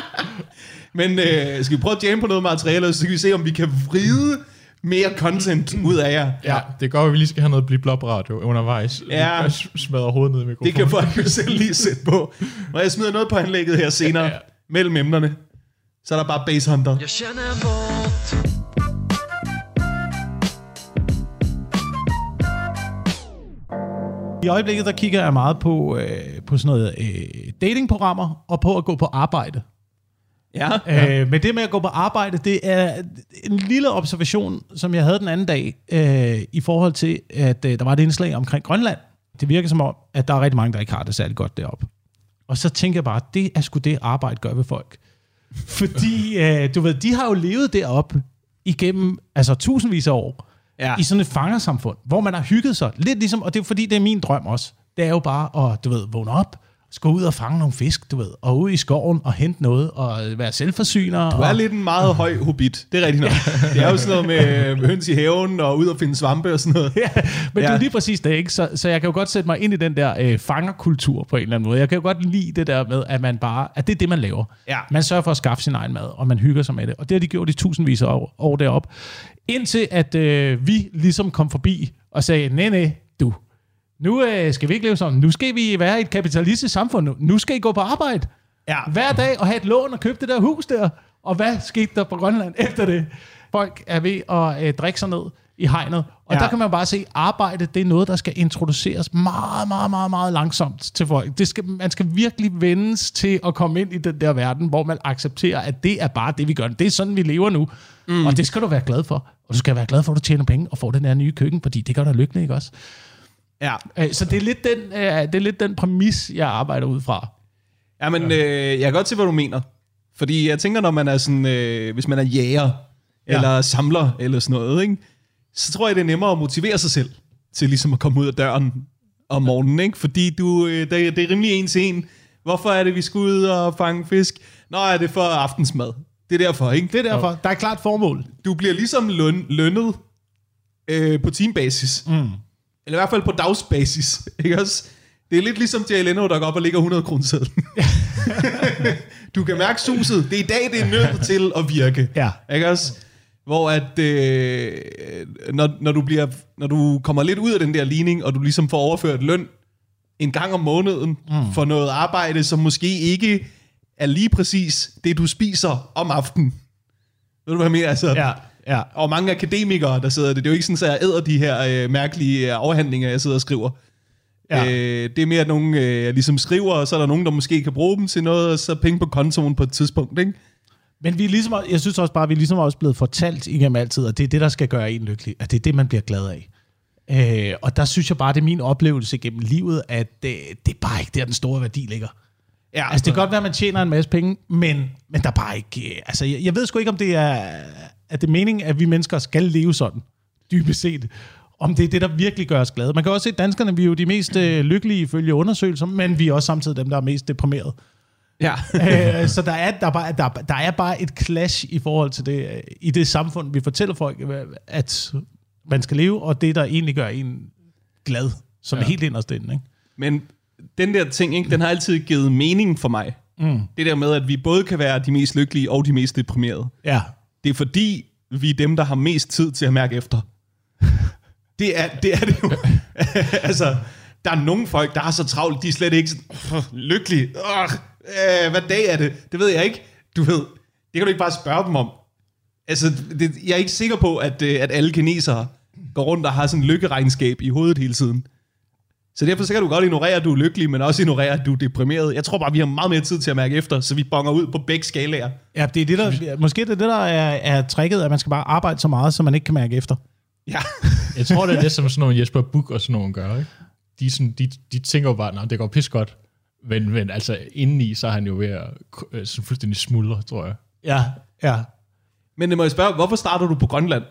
Men øh, skal vi prøve at jamme på noget materiale, så kan vi se, om vi kan vride mere content ud af jer. Ja, det går, at vi lige skal have noget blive blop radio undervejs. Ja. Jeg smadrer hovedet ned i mikrofonen. Det kan folk jo selv lige sætte på. Og jeg smider noget på anlægget her senere, Ja. mellem emnerne. Så er der bare Base Hunter. Jag känner I øjeblikket, der kigger jeg meget på, øh, på sådan noget øh, datingprogrammer og på at gå på arbejde. Ja. Ja. Øh, men det med at gå på arbejde, det er en lille observation, som jeg havde den anden dag, øh, i forhold til, at øh, der var et indslag omkring Grønland. Det virker som om, at der er rigtig mange, der ikke har det særlig godt deroppe. Og så tænker jeg bare, det er sgu det arbejde gør ved folk. Fordi, øh, du ved, de har jo levet deroppe igennem altså tusindvis af år, Ja. i sådan et fangersamfund, hvor man har hygget sig. Lidt ligesom, og det er fordi, det er min drøm også. Det er jo bare at, du ved, vågne op, skal ud og fange nogle fisk, du ved, og ud i skoven og hente noget, og være selvforsyner. Du og, er lidt en meget høj hobbit. Det er rigtigt nok. Det er jo sådan noget med høns i haven og ud og finde svampe og sådan noget. Ja, men ja. det er lige præcis det, ikke? Så, så jeg kan jo godt sætte mig ind i den der øh, fangerkultur på en eller anden måde. Jeg kan jo godt lide det der med, at man bare, at det er det, man laver. Ja. Man sørger for at skaffe sin egen mad, og man hygger sig med det. Og det har de gjort i tusindvis af år, år deroppe. Indtil at øh, vi ligesom kom forbi og sagde, nej, nej, du, nu øh, skal vi ikke leve sådan. Nu skal vi være i et kapitalistisk samfund. Nu, nu skal I gå på arbejde. Ja. Hver dag og have et lån og købe det der hus der. Og hvad skete der på Grønland efter det? Folk er ved at øh, drikke sig ned i hegnet. Og ja. Ja. der kan man bare se, at arbejde, det er noget, der skal introduceres meget, meget, meget, meget langsomt til folk. Det skal, man skal virkelig vendes til at komme ind i den der verden, hvor man accepterer, at det er bare det, vi gør. Det er sådan, vi lever nu. Mm. Og det skal du være glad for. Og du skal være glad for, at du tjener penge og får den her nye køkken, fordi det gør dig lykkelig, ikke også? Ja. Øh, Så det er lidt den, øh, det er lidt den præmis, jeg arbejder ud fra. Ja, men øh, jeg kan godt se, hvad du mener. Fordi jeg tænker, når man er sådan, øh, hvis man er jæger, Ja. ja. eller samler, eller sådan noget, ikke? Så tror jeg, det er nemmere at motivere sig selv, til ligesom at komme ud af døren om morgenen, ikke? Fordi du, øh, det, det er rimelig en til en. Hvorfor er det, vi skal ud og fange fisk? Nå, er det for aftensmad. Det er derfor, ikke? Det er derfor. Der er et klart formål. Du bliver ligesom løn, lønnet øh, på teambasis. Mm. Eller i hvert fald på dagsbasis. Ikke også? Det er lidt ligesom Jay Leno, der går op og ligger 100 kroner Du kan mærke suset. Det er i dag, det er nødt til at virke. Ja. Ikke også? Hvor at, øh, når, når, du bliver, når du kommer lidt ud af den der ligning, og du ligesom får overført løn en gang om måneden mm. for noget arbejde, som måske ikke er lige præcis det, du spiser om aftenen. Ved du, hvad jeg mener? Altså, Ja, ja. og mange akademikere, der sidder det. Det er jo ikke sådan, at jeg æder de her øh, mærkelige øh, afhandlinger, jeg sidder og skriver. Ja. Ja. Øh, det er mere, at nogen øh, ligesom skriver, og så er der nogen, der måske kan bruge dem til noget, og så penge på kontoen på et tidspunkt. Ikke? Men vi er ligesom, jeg synes også bare, at vi er ligesom også blevet fortalt igennem altid, at det er det, der skal gøre en lykkelig. At det er det, man bliver glad af. Øh, og der synes jeg bare, det er min oplevelse gennem livet, at det, det er bare ikke der, den store værdi ligger. Ja, Altså, det kan godt være, at man tjener en masse penge, men, men der er bare ikke... øh, Altså, jeg, jeg ved sgu ikke, om det er, at det er meningen, at vi mennesker skal leve sådan, dybest set. Om det er det, der virkelig gør os glade. Man kan også se, at danskerne vi er jo de mest øh, lykkelige ifølge undersøgelser, men vi er også samtidig dem, der er mest deprimerede. Ja. øh, så der er, der, er bare, der, der er bare et clash i forhold til det, øh, i det samfund, vi fortæller folk, øh, at man skal leve, og det, der egentlig gør en glad, som ja. er helt inderst inde. Ikke? Men den der ting, ikke, den har altid givet mening for mig. Mm. Det der med, at vi både kan være de mest lykkelige og de mest deprimerede. Ja. Det er fordi, vi er dem, der har mest tid til at mærke efter. Det er det, er det jo. altså, der er nogle folk, der er så travlt, de er slet ikke sådan, "Åh, lykkelige. Åh, øh, hvad dag er det? Det ved jeg ikke. Du ved, det kan du ikke bare spørge dem om. Altså, det, jeg er ikke sikker på, at, øh, at alle kinesere går rundt og har sådan en lykkeregnskab i hovedet hele tiden. Så derfor så kan du godt ignorere, at du er lykkelig, men også ignorere, at du er deprimeret. Jeg tror bare, vi har meget mere tid til at mærke efter, så vi bonger ud på begge skalaer. Ja, det er det, der, måske det er det, der er, er tricket, at man skal bare arbejde så meget, så man ikke kan mærke efter. Ja. Jeg tror, det er det, som sådan nogle Jesper Buch og sådan nogle gør, ikke? De, sådan, de, de tænker jo bare, at det går pis godt. Men, men altså, indeni, så er han jo ved at øh, sådan fuldstændig smuldre, tror jeg. Ja, ja. Men må jeg spørge, hvorfor starter du på Grønland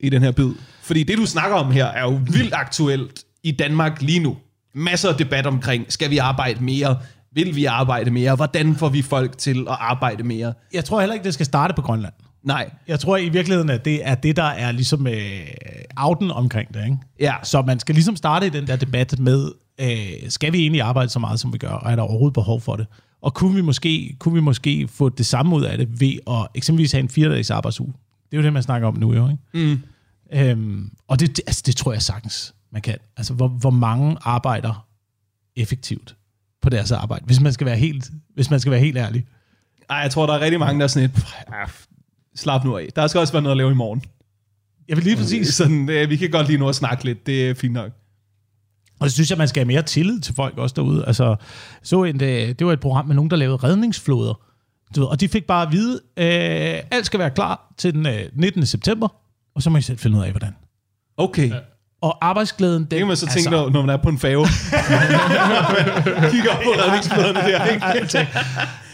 i den her bid? Fordi det, du snakker om her, er jo vildt aktuelt i Danmark lige nu. Masser af debat omkring, skal vi arbejde mere? Vil vi arbejde mere? Hvordan får vi folk til at arbejde mere? Jeg tror heller ikke, det skal starte på Grønland. Nej. Jeg tror i virkeligheden, at det er det, der er ligesom øh, outen omkring det. Ikke? Ja. Så man skal ligesom starte i den der debat med, øh, skal vi egentlig arbejde så meget, som vi gør, og er der overhovedet behov for det? Og kunne vi måske, kunne vi måske få det samme ud af det ved at eksempelvis have en fire-dages arbejdsuge? Det er jo det, man snakker om nu, jo. Ikke? Mm. Øhm, og det, det- altså, det tror jeg sagtens, man kan. Altså, hvor, hvor mange arbejder effektivt på deres arbejde, hvis man skal være helt, hvis man skal være helt ærlig. Ej, jeg tror, der er rigtig mange, der er sådan et, "Ah, slap nu af. Der skal også være noget at lave i morgen. Jeg vil lige præcis Sådan, øh, vi kan godt lige nu at snakke lidt, det er fint nok. Og så synes jeg, man skal have mere tillid til folk også derude. Altså, så en, det, det var et program med nogen, der lavede redningsflåder. Du ved, og de fik bare at vide, øh, alt skal være klar til den øh, 19. september, og så må I selv finde ud af, hvordan. Okay. Ja. Og arbejdsglæden, den, Det kan man så tænke, altså, når, når man er på en fave. Kigger op på redningsflåderne der, ikke?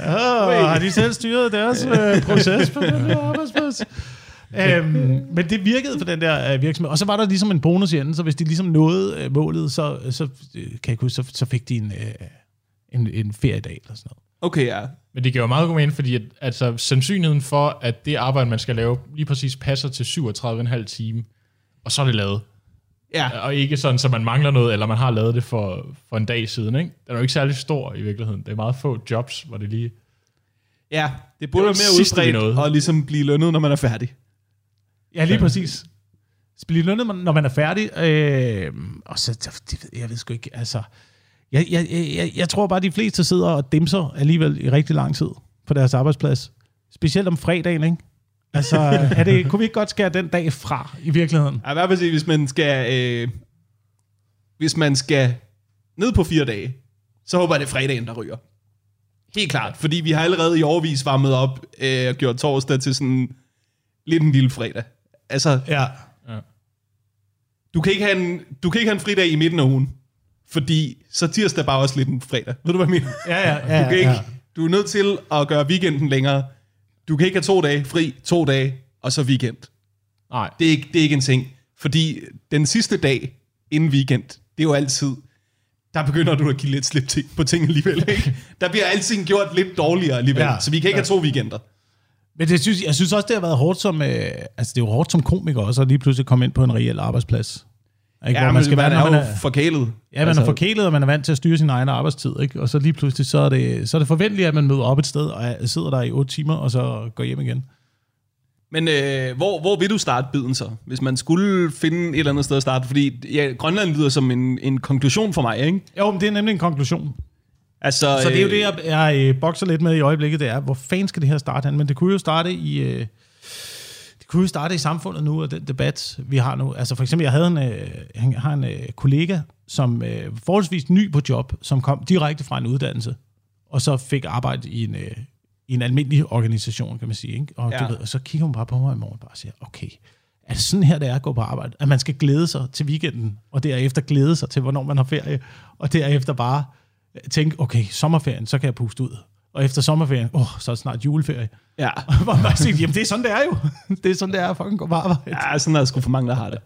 Åh, har de selv styret deres øh, proces på den arbejdsplads? Øhm, men det virkede for den der øh, virksomhed. Og så var der ligesom en bonus i enden, så hvis de ligesom nåede øh, målet, så, så, øh, kan jeg huske, så, så fik de en, øh, en, en feriedag eller sådan noget. Okay, ja. Men det giver jo meget god mening, fordi at, altså, sandsynligheden for, at det arbejde, man skal lave, lige præcis passer til 37,5 time, og så er det lavet. Ja, Og ikke sådan, så man mangler noget, eller man har lavet det for, for en dag siden. Ikke? Den er jo ikke særlig stor i virkeligheden. Det er meget få jobs, hvor det lige... ja. Det burde Det være mere udbredt og ligesom blive lønnet, når man er færdig. Ja, lige præcis. Blive lønnet, når man er færdig. Øh, og så, det ved- jeg ved sgu ikke, altså... Jeg, jeg, jeg, jeg tror bare, at de fleste sidder og dimser alligevel i rigtig lang tid på deres arbejdsplads. Specielt om fredagen, ikke? Altså, er det, kunne vi ikke godt skære den dag fra i virkeligheden? Ja, hvad vil sige, hvis man skal... Øh, hvis man skal ned på fire dage, så håber jeg, det er fredagen, der ryger. Helt klart, fordi vi har allerede i overvis varmet op øh, og gjort torsdag til sådan lidt en lille fredag. Altså, Ja. du kan, ikke have en, du kan ikke have en fridag i midten af ugen, fordi så tirsdag er bare også lidt en fredag. Ved du, hvad jeg mener? Ja, ja, ja. Du, kan ikke, ja. du er nødt til at gøre weekenden længere. Du kan ikke have to dage fri, to dage, og så weekend. Nej, Det er, ikke, det er ikke en ting. Fordi den sidste dag inden weekend, det er jo altid, der begynder du at give lidt slip på ting alligevel. Ikke? Der bliver alting gjort lidt dårligere alligevel. Ja. Ja. Så vi kan ikke have to weekender. Men det synes, jeg synes også, det har været hårdt som, øh, altså det er jo hårdt som komiker også, at lige pludselig komme ind på en reel arbejdsplads. Ikke? Ja, Hvor man, skal man når er jo man er, forkælet. ja, man altså, er forkælet, og man er vant til at styre sin egen arbejdstid. Ikke? Og så lige pludselig, så er, det, så er det forventeligt, at man møder op et sted, og er- sidder der i otte timer, og så går hjem igen. Men øh, hvor, hvor vil du starte biden så? Hvis man skulle finde et eller andet sted at starte? Fordi ja, Grønland lyder som en, en konklusion for mig, ikke? Jo, men det er nemlig en konklusion. Altså, Så det er jo øh, det, jeg, jeg øh, bokser lidt med i øjeblikket, det er, hvor fanden skal det her starte hen? Men det kunne jo starte i... Øh, det kunne jo starte i samfundet nu, og den debat, vi har nu. Altså for eksempel, jeg havde en, øh, jeg har en øh, kollega, som øh, forholdsvis ny på job, som kom direkte fra en uddannelse, og så fik arbejde i en, øh, i en almindelig organisation, kan man sige. Ikke? Og. Ja. du ved, og så kigger hun bare på mig i morgen og bare siger, okay, er det sådan her, det er at gå på arbejde? At man skal glæde sig til weekenden, og derefter glæde sig til, hvornår man har ferie, og derefter bare tænke, okay, sommerferien, så kan jeg puste ud. Og efter sommerferien, åh, oh, så er det snart juleferie. Ja. Og man bare siger, jamen det er sådan, det er jo. Det er sådan, det er at fucking gå på arbejde. ja, sådan er der sgu for mange, der har det.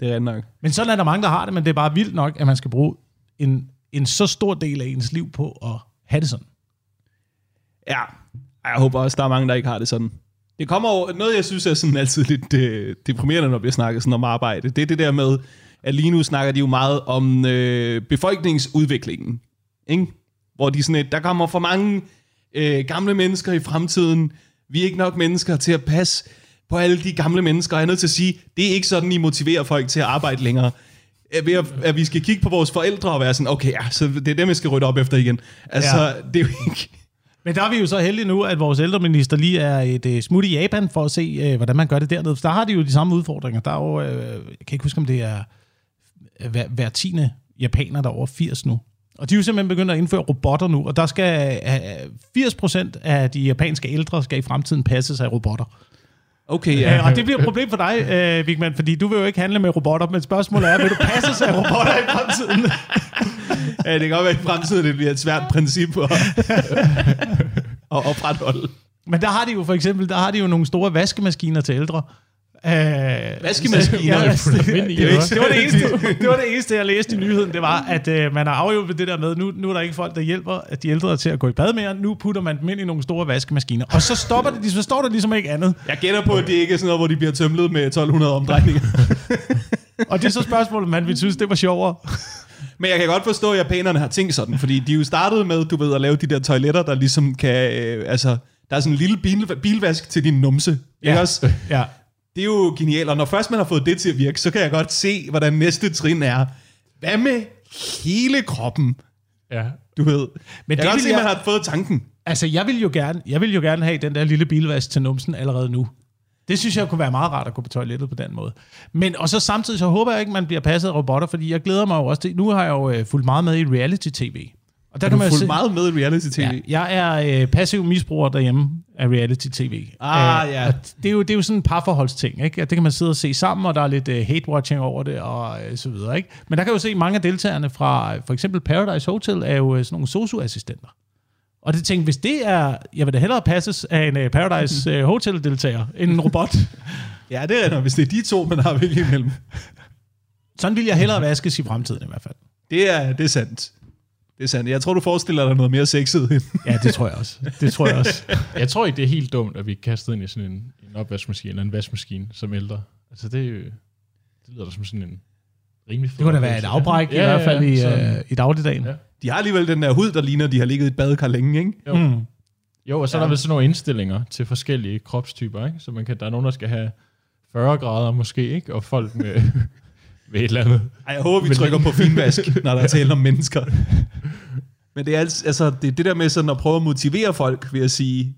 Det er nok. Men sådan er der mange, der har det, men det er bare vildt nok, at man skal bruge en, en så stor del af ens liv på at have det sådan. Ja, jeg håber også, der er mange, der ikke har det sådan. Det kommer over, noget jeg synes er sådan altid lidt øh, deprimerende, når vi snakker sådan om arbejde, det er det der med, at lige nu snakker de jo meget om øh, befolkningsudviklingen. Ikke? Hvor de sådan et, der kommer for mange øh, gamle mennesker i fremtiden, vi er ikke nok mennesker til at passe på alle de gamle mennesker. Jeg er nødt til at sige, det er ikke sådan, I motiverer folk til at arbejde længere. Ved at, at vi skal kigge på vores forældre og være sådan, okay, ja, så det er dem, jeg skal rydde op efter igen. Altså, Ja. det er jo ikke... Men der er vi jo så heldige nu, at vores ældreminister lige er et uh, smut i Japan for at se, uh, hvordan man gør det dernede. For der har de jo de samme udfordringer. Der er jo, uh, jeg kan ikke huske, om det er øh, hver, hver tiende japaner, der er over 80 nu. Og de er jo simpelthen begyndt at indføre robotter nu, og der skal uh, 80% af de japanske ældre skal i fremtiden passes af robotter. Okay, Ja. Uh, og det bliver et problem for dig, uh, Vigman, fordi du vil jo ikke handle med robotter, men spørgsmålet er, vil du passes af robotter i fremtiden? ja, det kan godt være i fremtiden, det bliver et svært princip at, at opretholde. Men der har de jo for eksempel, der har de jo nogle store vaskemaskiner til ældre. Uh, Vaskemaskiner? Ja, altså, det, det, det, det, var det, eneste, det var det eneste, jeg læste i nyheden. Det var, at uh, man har afhjulpet det der med, nu, nu er der ikke folk, der hjælper at de ældre til at gå i bad mere. Nu putter man dem ind i nogle store vaskemaskiner. Og så stopper det, så står der ligesom ikke andet. Jeg gætter på, at det ikke er sådan noget, hvor de bliver tømlet med 1200 omdrejninger. Og det er så spørgsmålet, man vil synes, det var sjovere. Men jeg kan godt forstå, at japanerne har tænkt sådan, fordi de er jo startet med, du ved, at lave de der toiletter, der ligesom kan, øh, altså, der er sådan en lille bil, bilvask til din numse. Ja. Ikke også? Ja. Det er jo genialt, og når først man har fået det til at virke, så kan jeg godt se, hvordan næste trin er. Hvad med hele kroppen, Ja. du ved? Men det jeg kan godt se, jeg- man har fået tanken. Altså, jeg vil jo gerne, jeg vil jo gerne have den der lille bilvask til numsen allerede nu. Det synes jeg kunne være meget rart at gå på toilettet på den måde. Men og så samtidig så håber jeg ikke, man bliver passet af robotter, fordi jeg glæder mig jo også til, nu har jeg jo øh, fulgt meget med i reality-tv. Og der Du man se- meget med i reality-tv. Ja, jeg er øh, passiv misbruger derhjemme af reality-tv. Ah, Øh, ja. Det er, jo, det er jo sådan en parforholdsting, ikke? Det kan man sidde og se sammen, og der er lidt øh, hate-watching over det, og øh, så videre, ikke? Men der kan jo se, mange af deltagerne fra øh, for eksempel Paradise Hotel er jo øh, sådan nogle sosu-assistenter. Og det tænkte, hvis det er, jeg vil da hellere passes af en øh, Paradise øh, Hotel-deltager, end en robot. Ja, det er det, hvis det er de to, man har vælge imellem. Sådan vil jeg hellere vaskes i fremtiden i hvert fald. Det er, det er sandt. Det er sandt. Jeg tror, du forestiller dig noget mere sexet. end- Ja, det tror jeg også. Det tror jeg også. Jeg tror ikke, det er helt dumt, at vi er kastet ind i sådan en, en opvaskemaskine eller en vaskemaskine som ældre. Altså, det, er jo- det lyder da som sådan en rimelig Det kunne da være et afbræk, Ja, i hvert fald i, sådan. øh, i dagligdagen. Ja. De har alligevel den der hud, der ligner, de har ligget i et badekar længe, ikke? Jo. Mm. Jo, og så ja. er der vel sådan nogle indstillinger til forskellige kropstyper, ikke? Så man kan, der er nogen, der skal have 40 grader måske, ikke? Og folk med, med et eller andet. Ej, jeg håber, vi Men- trykker på finvask, når der er tale om mennesker. Men det er, altså, altså, det er det der med sådan at prøve at motivere folk ved at sige,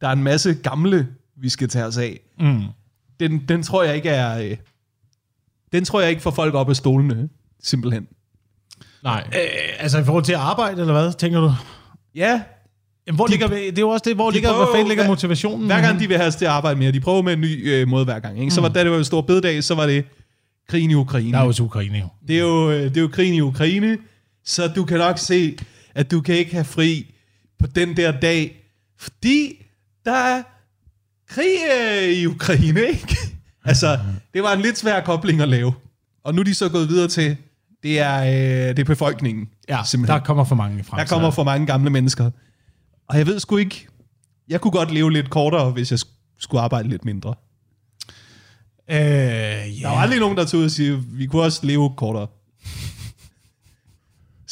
der er en masse gamle, vi skal tage os af. Mm. Den, den tror jeg ikke er... øh, Den tror jeg ikke får folk op af stolene, simpelthen. Nej, Øh, altså i forhold til at arbejde, eller hvad, tænker du? Ja, Jamen, hvor De- ligger, det er jo også det, hvor de ligger, prøver hvor fanden ligger motivationen? hver gang de vil have os til at arbejde mere, de prøver med en ny øh, måde hver gang. Ikke? Så var da det var jo stor bededag, så var det krigen i Ukraine. Der er jo også Ukraine jo. Det er jo, øh, det er jo krigen i Ukraine, så du kan nok se, at du kan ikke have fri på den der dag, fordi der er krig øh, i Ukraine, ikke? altså, det var en lidt svær kobling at lave. Og nu er de så gået videre til, det er, øh, det er befolkningen. Ja, simpelthen. der kommer for mange frem. Der kommer for mange gamle mennesker. Og jeg ved sgu ikke, Jeg kunne godt leve lidt kortere, hvis jeg sk- skulle arbejde lidt mindre. Øh, Der ja. var aldrig nogen, der tog ud og sige, vi kunne også leve kortere.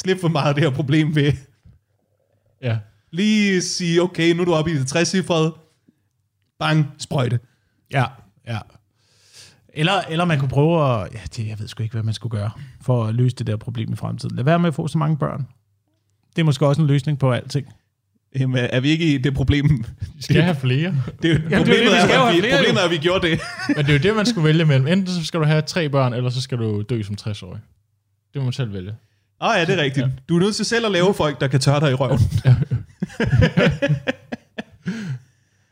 Slip for meget af det her problem ved Ja. lige sige, okay, nu er du oppe i det 60 cifrede. Bang, sprøjte. Ja, ja. Eller, eller man kunne prøve at... Ja, det, jeg ved sgu ikke, hvad man skulle gøre for at løse det der problem i fremtiden. Lad være med at få så mange børn. Det er måske også en løsning på alting. Jamen, er vi ikke i det problem? Vi skal have flere. Det, er jo- det er problemet, det, vi er, at vi, flere, problemet er, at vi gjorde det. Men det er jo det, man skulle vælge mellem. Enten så skal du have tre børn, eller så skal du dø som 60-årig. Det må man selv vælge. Åh oh, ja, det er rigtigt. Du er nødt til selv at lave folk, der kan tørre dig i røven.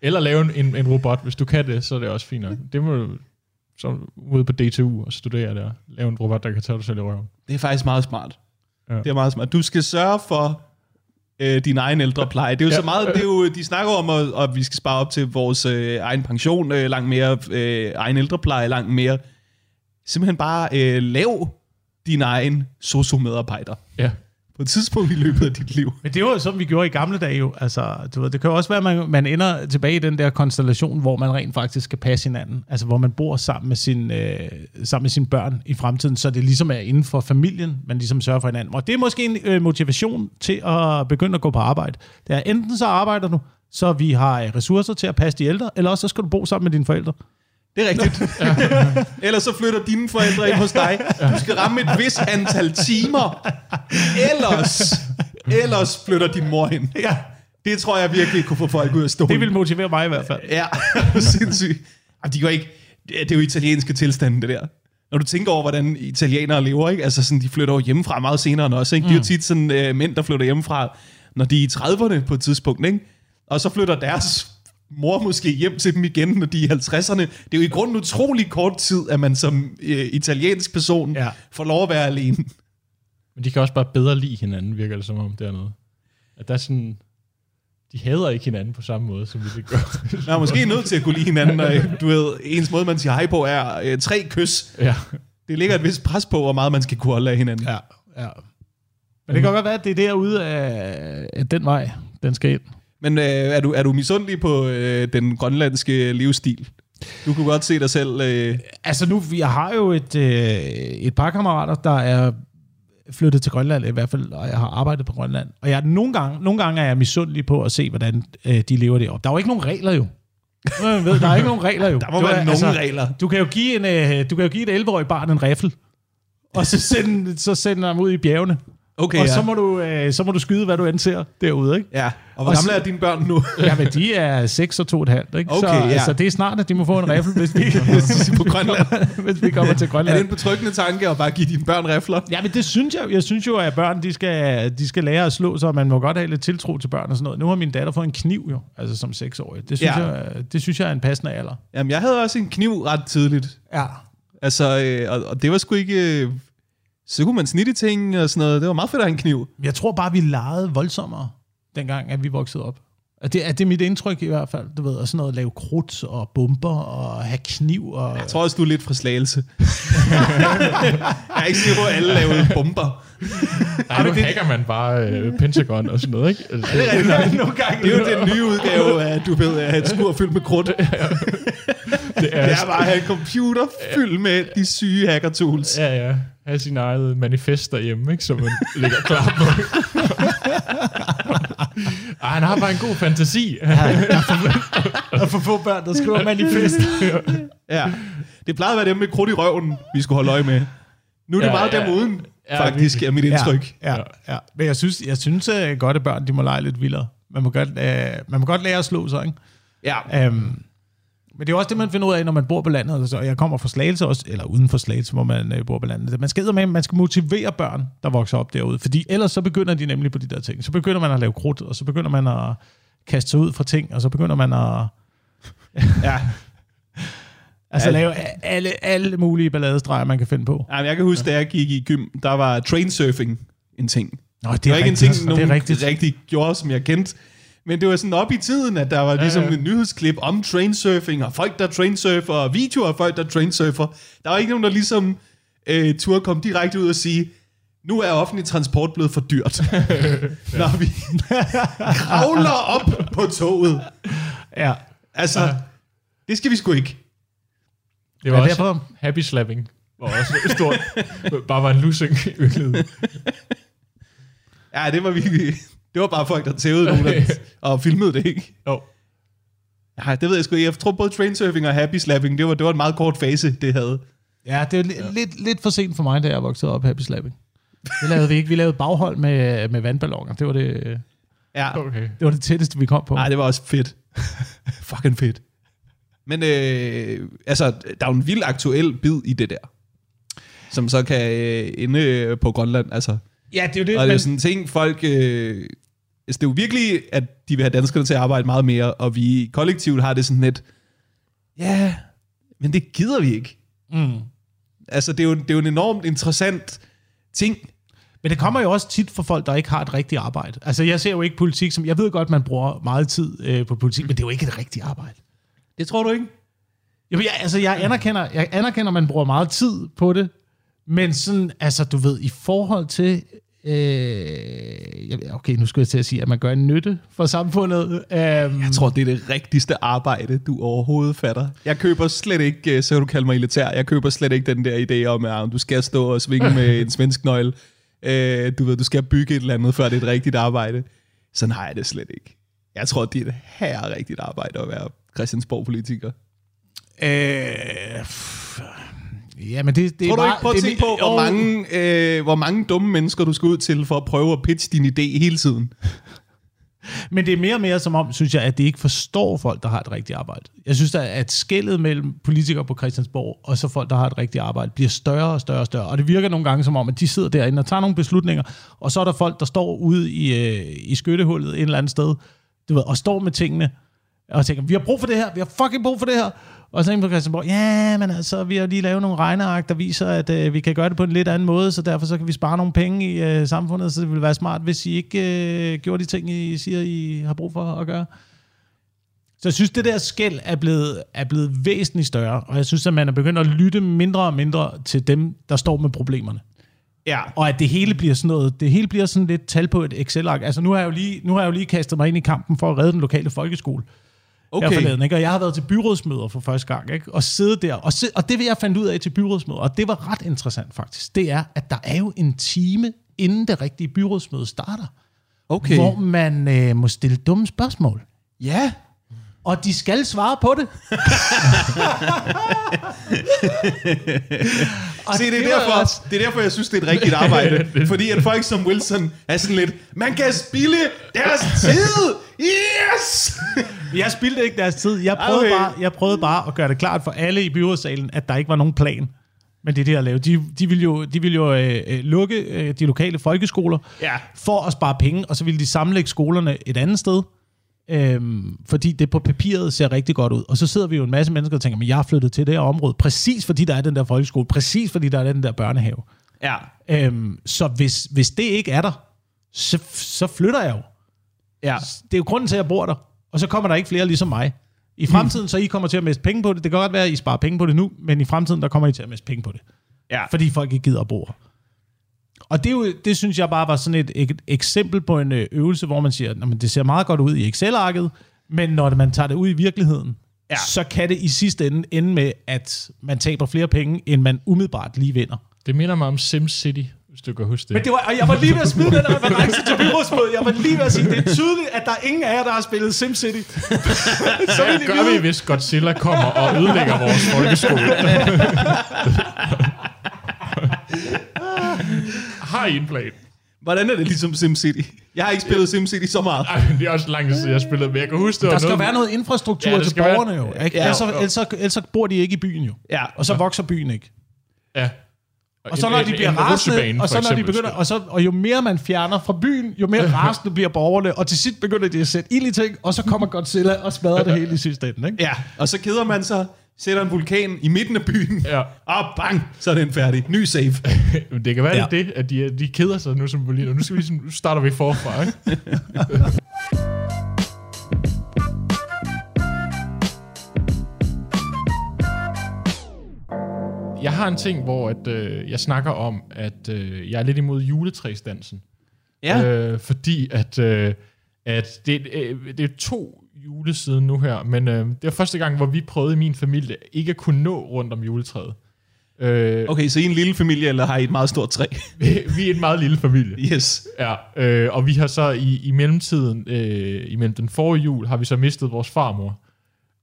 Eller lave en- en, robot. Hvis du kan det, så er det også fint nok. Det må du så ude på DTU og studere der. Lave en robot, der kan tage dig selv i røven. Det er faktisk meget smart. Ja. Ja. Det er meget smart. Du skal sørge for øh, din egen ældrepleje. Det er jo ja. så meget, det er jo, de snakker om, at, at vi skal spare op til vores øh, egen pension øh, langt mere, øh, egen ældrepleje langt mere. Simpelthen bare øh, lav din egen sociomedarbejder Ja. på et tidspunkt i løbet af dit liv. Men det var jo sådan, vi gjorde i gamle dage jo. Altså, du ved, det kan jo også være, at man, man ender tilbage i den der konstellation, hvor man rent faktisk skal passe hinanden. Altså, hvor man bor sammen med, sin, øh, sammen med sine børn i fremtiden, så det ligesom er inden for familien, man ligesom sørger for hinanden. Og det er måske en øh, motivation til at begynde at gå på arbejde. Det er enten så arbejder du, så vi har øh, ressourcer til at passe de ældre, eller også så skal du bo sammen med dine forældre. Det er rigtigt. Ellers så flytter dine forældre ind hos dig. Du skal ramme et vis antal timer. Ellers, ellers flytter din mor ind. Ja, Det tror jeg virkelig kunne få folk ud af stolen. det vil motivere mig i hvert fald. Ja, sindssygt. Jamen, de går ikke... Det er det er jo italienske tilstande, det der. Når du tænker over, hvordan italienere lever, ikke? Altså sådan, de flytter jo hjemmefra meget senere end os, ikke? De er jo tit sådan øh, mænd, der flytter hjemmefra, når de er i 30'erne på et tidspunkt, ikke? Og så flytter deres mor måske hjem til dem igen, når de er i 50'erne. Det er jo i grunden utrolig kort tid, at man som øh, italiensk person Ja. får lov at være alene. Men de kan også bare bedre lide hinanden, virker det som om dernede. At der er sådan... De hader ikke hinanden på samme måde, som vi det gør. Man er måske nødt til at kunne lide hinanden, og du ved, ens måde, man siger hej på, er øh, tre kys. ja. Det ligger et vist pres på, hvor meget man skal kunne holde af hinanden. Ja, ja. Men det kan godt være, at det er derude af, af den vej, den skal ind. Men øh, er, du, er du misundelig på øh, den grønlandske livsstil? Du kunne godt se dig selv... Øh, Altså nu, jeg har jo et, øh, et par kammerater, der er flyttet til Grønland i hvert fald, og jeg har arbejdet på Grønland. Og jeg, nogle, gange, nogle gange er jeg misundelig på at se, hvordan øh, de lever det op. Der er jo ikke nogen regler jo. Jeg ved, der er ikke nogen regler jo. der må Du være er- nogle regler. Du kan jo give en, øh, du kan jo give et 11-årig barn en riffel, og så sende, så sende ham ud i bjergene. Okay, og ja. så må, du, øh, så må du skyde, hvad du end ser derude, ikke? ja. Og hvor gamle så- er dine børn nu? Jamen, de er 6 og 2,5, ikke? Okay, så, ja. altså, det er snart, at de må få en riffel, hvis vi, på Grønland. hvis vi kommer til Er det Grønland. en betryggende tanke at bare give dine børn rifler? Ja, men det synes jeg. Jeg synes jo, at børn, de skal, de skal lære at slå sig, og man må godt have lidt tiltro til børn og sådan noget. Nu har min datter fået en kniv jo, altså som seksårig. Det synes, ja. jeg, det synes jeg er en passende alder. Jamen, jeg havde også en kniv ret tidligt. Ja. Altså, øh, og, og det var sgu ikke... Øh, så kunne man snitte ting og sådan noget. Det var meget fedt at have en kniv. Jeg tror bare, vi legede voldsommere, dengang, at vi voksede op. Og det, er, det er mit indtryk i hvert fald, du ved, og sådan noget, lave krudt og bomber og have kniv og... Jeg tror også, du er lidt fra slagelse. jeg er ikke sikker på, at alle lavede bomber. Ej, nu hacker man bare øh, Pentagon og sådan noget, ikke? Altså, det er Nogle gange. Det er jo den nye udgave af, du ved, af et skur fyldt med krudt. det Det er, er bare at have en computer fyldt med de syge hacker tools. Ja, ja. Have sin eget manifest derhjemme, ikke? Som man ligger klar på. Ej, han har bare en god fantasi. Og for få børn, der skriver manifest. Ja. Det plejede at være dem med krudt i røven, vi skulle holde øje med. Nu er det Ja, meget ja. dem uden, Ja, faktisk, er mit indtryk. Ja, ja, ja. Men jeg synes, jeg synes uh, godt, at børn de må lege lidt vildere. Man må godt, uh, man må godt lære at slå sig, ikke? Ja. Um, men det er også det, man finder ud af, når man bor på landet. Altså, jeg kommer fra Slagelse også, eller uden for Slagelse, hvor man uh, bor på landet. Man skal, med, man skal motivere børn, der vokser op derude. Fordi ellers så begynder de nemlig på de der ting. Så begynder man at lave krudt, og så begynder man at kaste sig ud fra ting, og så begynder man at... ja. Altså Ja. lave alle, alle mulige balladestreger, man kan finde på. Jamen, jeg kan huske, da jeg gik i gym, der var trainsurfing en ting. Nå, det Det var ikke en ting, det nogen er rigtigt. rigtig gjorde, som jeg kendte. Men det var sådan op i tiden, at der var ligesom ja. et nyhedsklip om trainsurfing, og folk, der trainsurfer, og videoer af folk, der trainsurfer. Der var ikke nogen, der ligesom øh, turde komme direkte ud og sige, nu er offentlig transport blevet for dyrt. Når vi kravler op på toget. Ja. Altså, det skal vi sgu ikke. Det var Ja, også derfor- happy slapping. Var også stort. Bare var en losing i virkeligheden. Ja, det var virkelig... Det var bare folk, der tævede nogen der- og filmede det, ikke? Jo. Ja, det ved jeg sgu ikke. Jeg tror både trainsurfing og happy slapping, det var, det var en meget kort fase, det havde. Ja, det er li- lidt, lidt for sent for mig, da jeg voksede op Happy Slapping. Det lavede vi ikke. Vi lavede baghold med, med vandballoner. Det var det, Ja. Okay. det var det tætteste, vi kom på. Nej, det var også fedt. Fucking fedt. Men øh, altså, der er jo en vild aktuel bid i det der, som så kan øh, ende på Grønland. Altså, Ja, det er jo det. og det er sådan en ting, folk... Øh, altså, det er jo virkelig, at de vil have danskerne til at arbejde meget mere, og vi kollektivt har det sådan lidt, ja, men det gider vi ikke. mm. Altså, det er jo, det er jo en enormt interessant ting. men det kommer jo også tit for folk, der ikke har et rigtigt arbejde. Altså, jeg ser jo ikke politik som... Jeg ved godt, man bruger meget tid øh, på politik, men det er jo ikke et rigtigt arbejde. Det tror du ikke? Jamen, jeg, altså, jeg anerkender, jeg anerkender, at man bruger meget tid på det, men sådan, altså, du ved, i forhold til... Øh, jeg- okay, nu skulle jeg til at sige, at man gør en nytte for samfundet. Um, Jeg tror, det er det rigtigste arbejde, du overhovedet fatter. Jeg køber slet ikke, øh, så kan du kalde mig elitær, jeg køber slet ikke den der idé om, at du skal stå og svinge med en svensk nøgle. Øh, du ved, du skal bygge et eller andet, før det er et rigtigt arbejde. Sådan har jeg det slet ikke. Jeg tror, det er et her rigtigt arbejde at være Christiansborg-politiker. Øh, ja, men det, det Tror du ikke, prøv at det tænke på, hvor mange, øh, hvor mange dumme mennesker, du skal ud til for at prøve at pitche din idé hele tiden? Men det er mere og mere som om, synes jeg, at de ikke forstår folk, der har et rigtigt arbejde. Jeg synes, at- at skældet mellem politikere på Christiansborg og så folk, der har et rigtigt arbejde, bliver større og større og større. Og det virker nogle gange som om, at de sidder derinde og tager nogle beslutninger, og så er der folk, der står ude i, øh, i skyttehullet et eller andet sted, du ved, og står med tingene, og tænker, vi har brug for det her, vi har fucking brug for det her. Og så inde på Christiansborg, ja, men altså, vi har lige lavet nogle regneark, der viser, at øh, vi kan gøre det på en lidt anden måde, så derfor så kan vi spare nogle penge i øh, samfundet, så det ville være smart, hvis I ikke øh, gjorde de ting, I siger, I har brug for at gøre. Så jeg synes, det der skæld er blevet, er blevet væsentligt større, og jeg synes, at man er begyndt at lytte mindre og mindre til dem, der står med problemerne. Ja, Og at det hele bliver sådan noget, det hele bliver sådan lidt tal på et Excel-ark. Altså nu har jeg jo lige, nu har jeg jo lige kastet mig ind i kampen for at redde den lokale folkeskole okay. her forleden, ikke? og jeg har været til byrådsmøder for første gang, ikke? og sidde der, og, se, og det vil jeg fandt ud af til byrådsmøder, og det var ret interessant faktisk, det er, at der er jo en time, inden det rigtige byrådsmøde starter, Okay. hvor man øh, må stille dumme spørgsmål. Ja. Og de skal svare på det. og Se, det er, derfor, også- det er derfor, jeg synes, det er et rigtigt arbejde. fordi at folk som Wilson er sådan lidt, man kan spille deres tid! Yes! Jeg spildte ikke deres tid. Jeg prøvede, Okay. bare, jeg prøvede bare at gøre det klart for alle i byrådssalen, at der ikke var nogen plan med det der at lave. De, de ville jo, de ville jo øh, øh, lukke øh, de lokale folkeskoler Ja. for at spare penge, og så ville de sammenlægge skolerne et andet sted. Øhm, fordi det på papiret ser rigtig godt ud. Og så sidder vi jo en masse mennesker og tænker, men jeg er flyttet til det her område, præcis fordi der er den der folkeskole, præcis fordi der er den der børnehave. Ja. Øhm, så hvis, hvis det ikke er der, så, så flytter jeg jo. Ja. Det er jo grunden til, at jeg bor der. Og så kommer der ikke flere ligesom mig. I fremtiden, så I kommer til at miste penge på det. Det kan godt være, at I sparer penge på det nu, men i fremtiden, der kommer I til at miste penge på det. Ja. Fordi folk ikke gider at bo her. Og det, er jo, det synes jeg bare var sådan et, et eksempel på en øh, øvelse, hvor man siger, at det ser meget godt ud i Excel-arket, men når man tager det ud i virkeligheden, Ja. så kan det i sidste ende ende med, at man taber flere penge, end man umiddelbart lige vinder. Det minder mig om SimCity, hvis du kan huske det. Men det var, og jeg var lige ved at smide den reference til byrådsmødet. Jeg var lige ved at sige, det er tydeligt, at der er ingen af jer, der har spillet SimCity. så vil I gør vide- vi, hvis Godzilla kommer og ødelægger vores folkeskole? Har I en plan? Hvordan er det ligesom SimCity? Jeg har ikke spillet SimCity så meget. Ej, det er også lang tid siden, jeg spillede, men jeg kan huske, det var Der skal noget... være noget infrastruktur Ja, ja, der til skal være- borgerne jo. Ikke? Ja, Ja, ellers, jo, så, jo. ellers, så, ellers så bor de ikke i byen jo. Ja. Og så vokser byen ikke. Ja. Og så når de bliver rasende, og så når de begynder, og, så, og jo mere man fjerner fra byen, jo mere rasende bliver borgerne, og til sidst begynder de at sætte ild i ting, og så kommer Godzilla og smadrer det hele i sidste ende. Ikke? Ja, og så keder man sig, sætter en vulkan i midten af byen, Ja. og bang, så er den færdig. Ny save. Det kan være, Ja. det at de, de keder sig nu som Berlin, og nu, skal vi, sådan- nu starter vi forfra, ikke? jeg har en ting, hvor at, øh, jeg snakker om, at øh, jeg er lidt imod juletræsdansen. Ja. Øh, fordi at, øh, at det, øh, det er to jule siden nu her, men øh, det var første gang, hvor vi prøvede i min familie ikke at kunne nå rundt om juletræet. Øh, Okay, så I er en lille familie, eller har I et meget stort træ? vi, vi er en meget lille familie. Yes. Ja, øh, og vi har så i, i mellemtiden, øh, imellem den forrige jul, har vi så mistet vores farmor. Og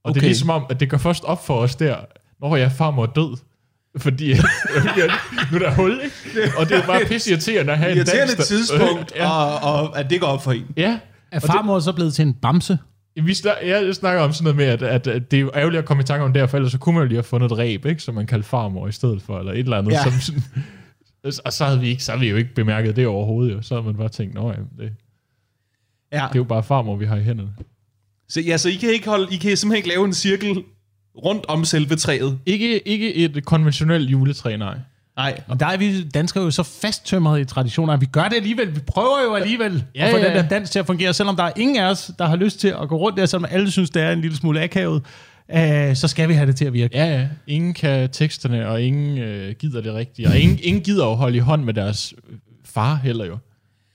okay. det er ligesom om, at det går først op for os der, når jeg farmor er død. Fordi nu er der hul, ikke? Og det er bare pisse irriterende at have en Irriterende dans, der- tidspunkt, ja, og, og at det går op for en. ja. Er farmor så blevet til en bamse? Vi snak, jeg snakker om sådan noget med, at, at, at det er jo ærgerligt at komme i tanke om det for ellers så kunne man jo lige have fundet et ræb, ikke? som man kaldte farmor i stedet for, eller et eller andet. Ja. Som sådan, og så havde, vi ikke, så havde vi jo ikke bemærket det overhovedet. Jo. Så havde man bare tænkt, nå ja, det, det Ja. er jo bare farmor, vi har i hænderne. Så, ja, så I kan, ikke holde, I kan simpelthen ikke lave en cirkel rundt om selve træet. Ikke, ikke et konventionelt juletræ, nej. Nej. Og der er vi danskere jo så fasttømret i traditioner, at vi gør det alligevel. Vi prøver jo alligevel ja, at få ja, den ja. der dans til at fungere, selvom der er ingen af os, der har lyst til at gå rundt der, selvom alle synes, det er en lille smule akavet. Øh, så skal vi have det til at virke. Ja, ja. Ingen kan teksterne, og ingen øh, gider det rigtige. Og ingen, ingen gider at holde i hånd med deres øh, far heller jo.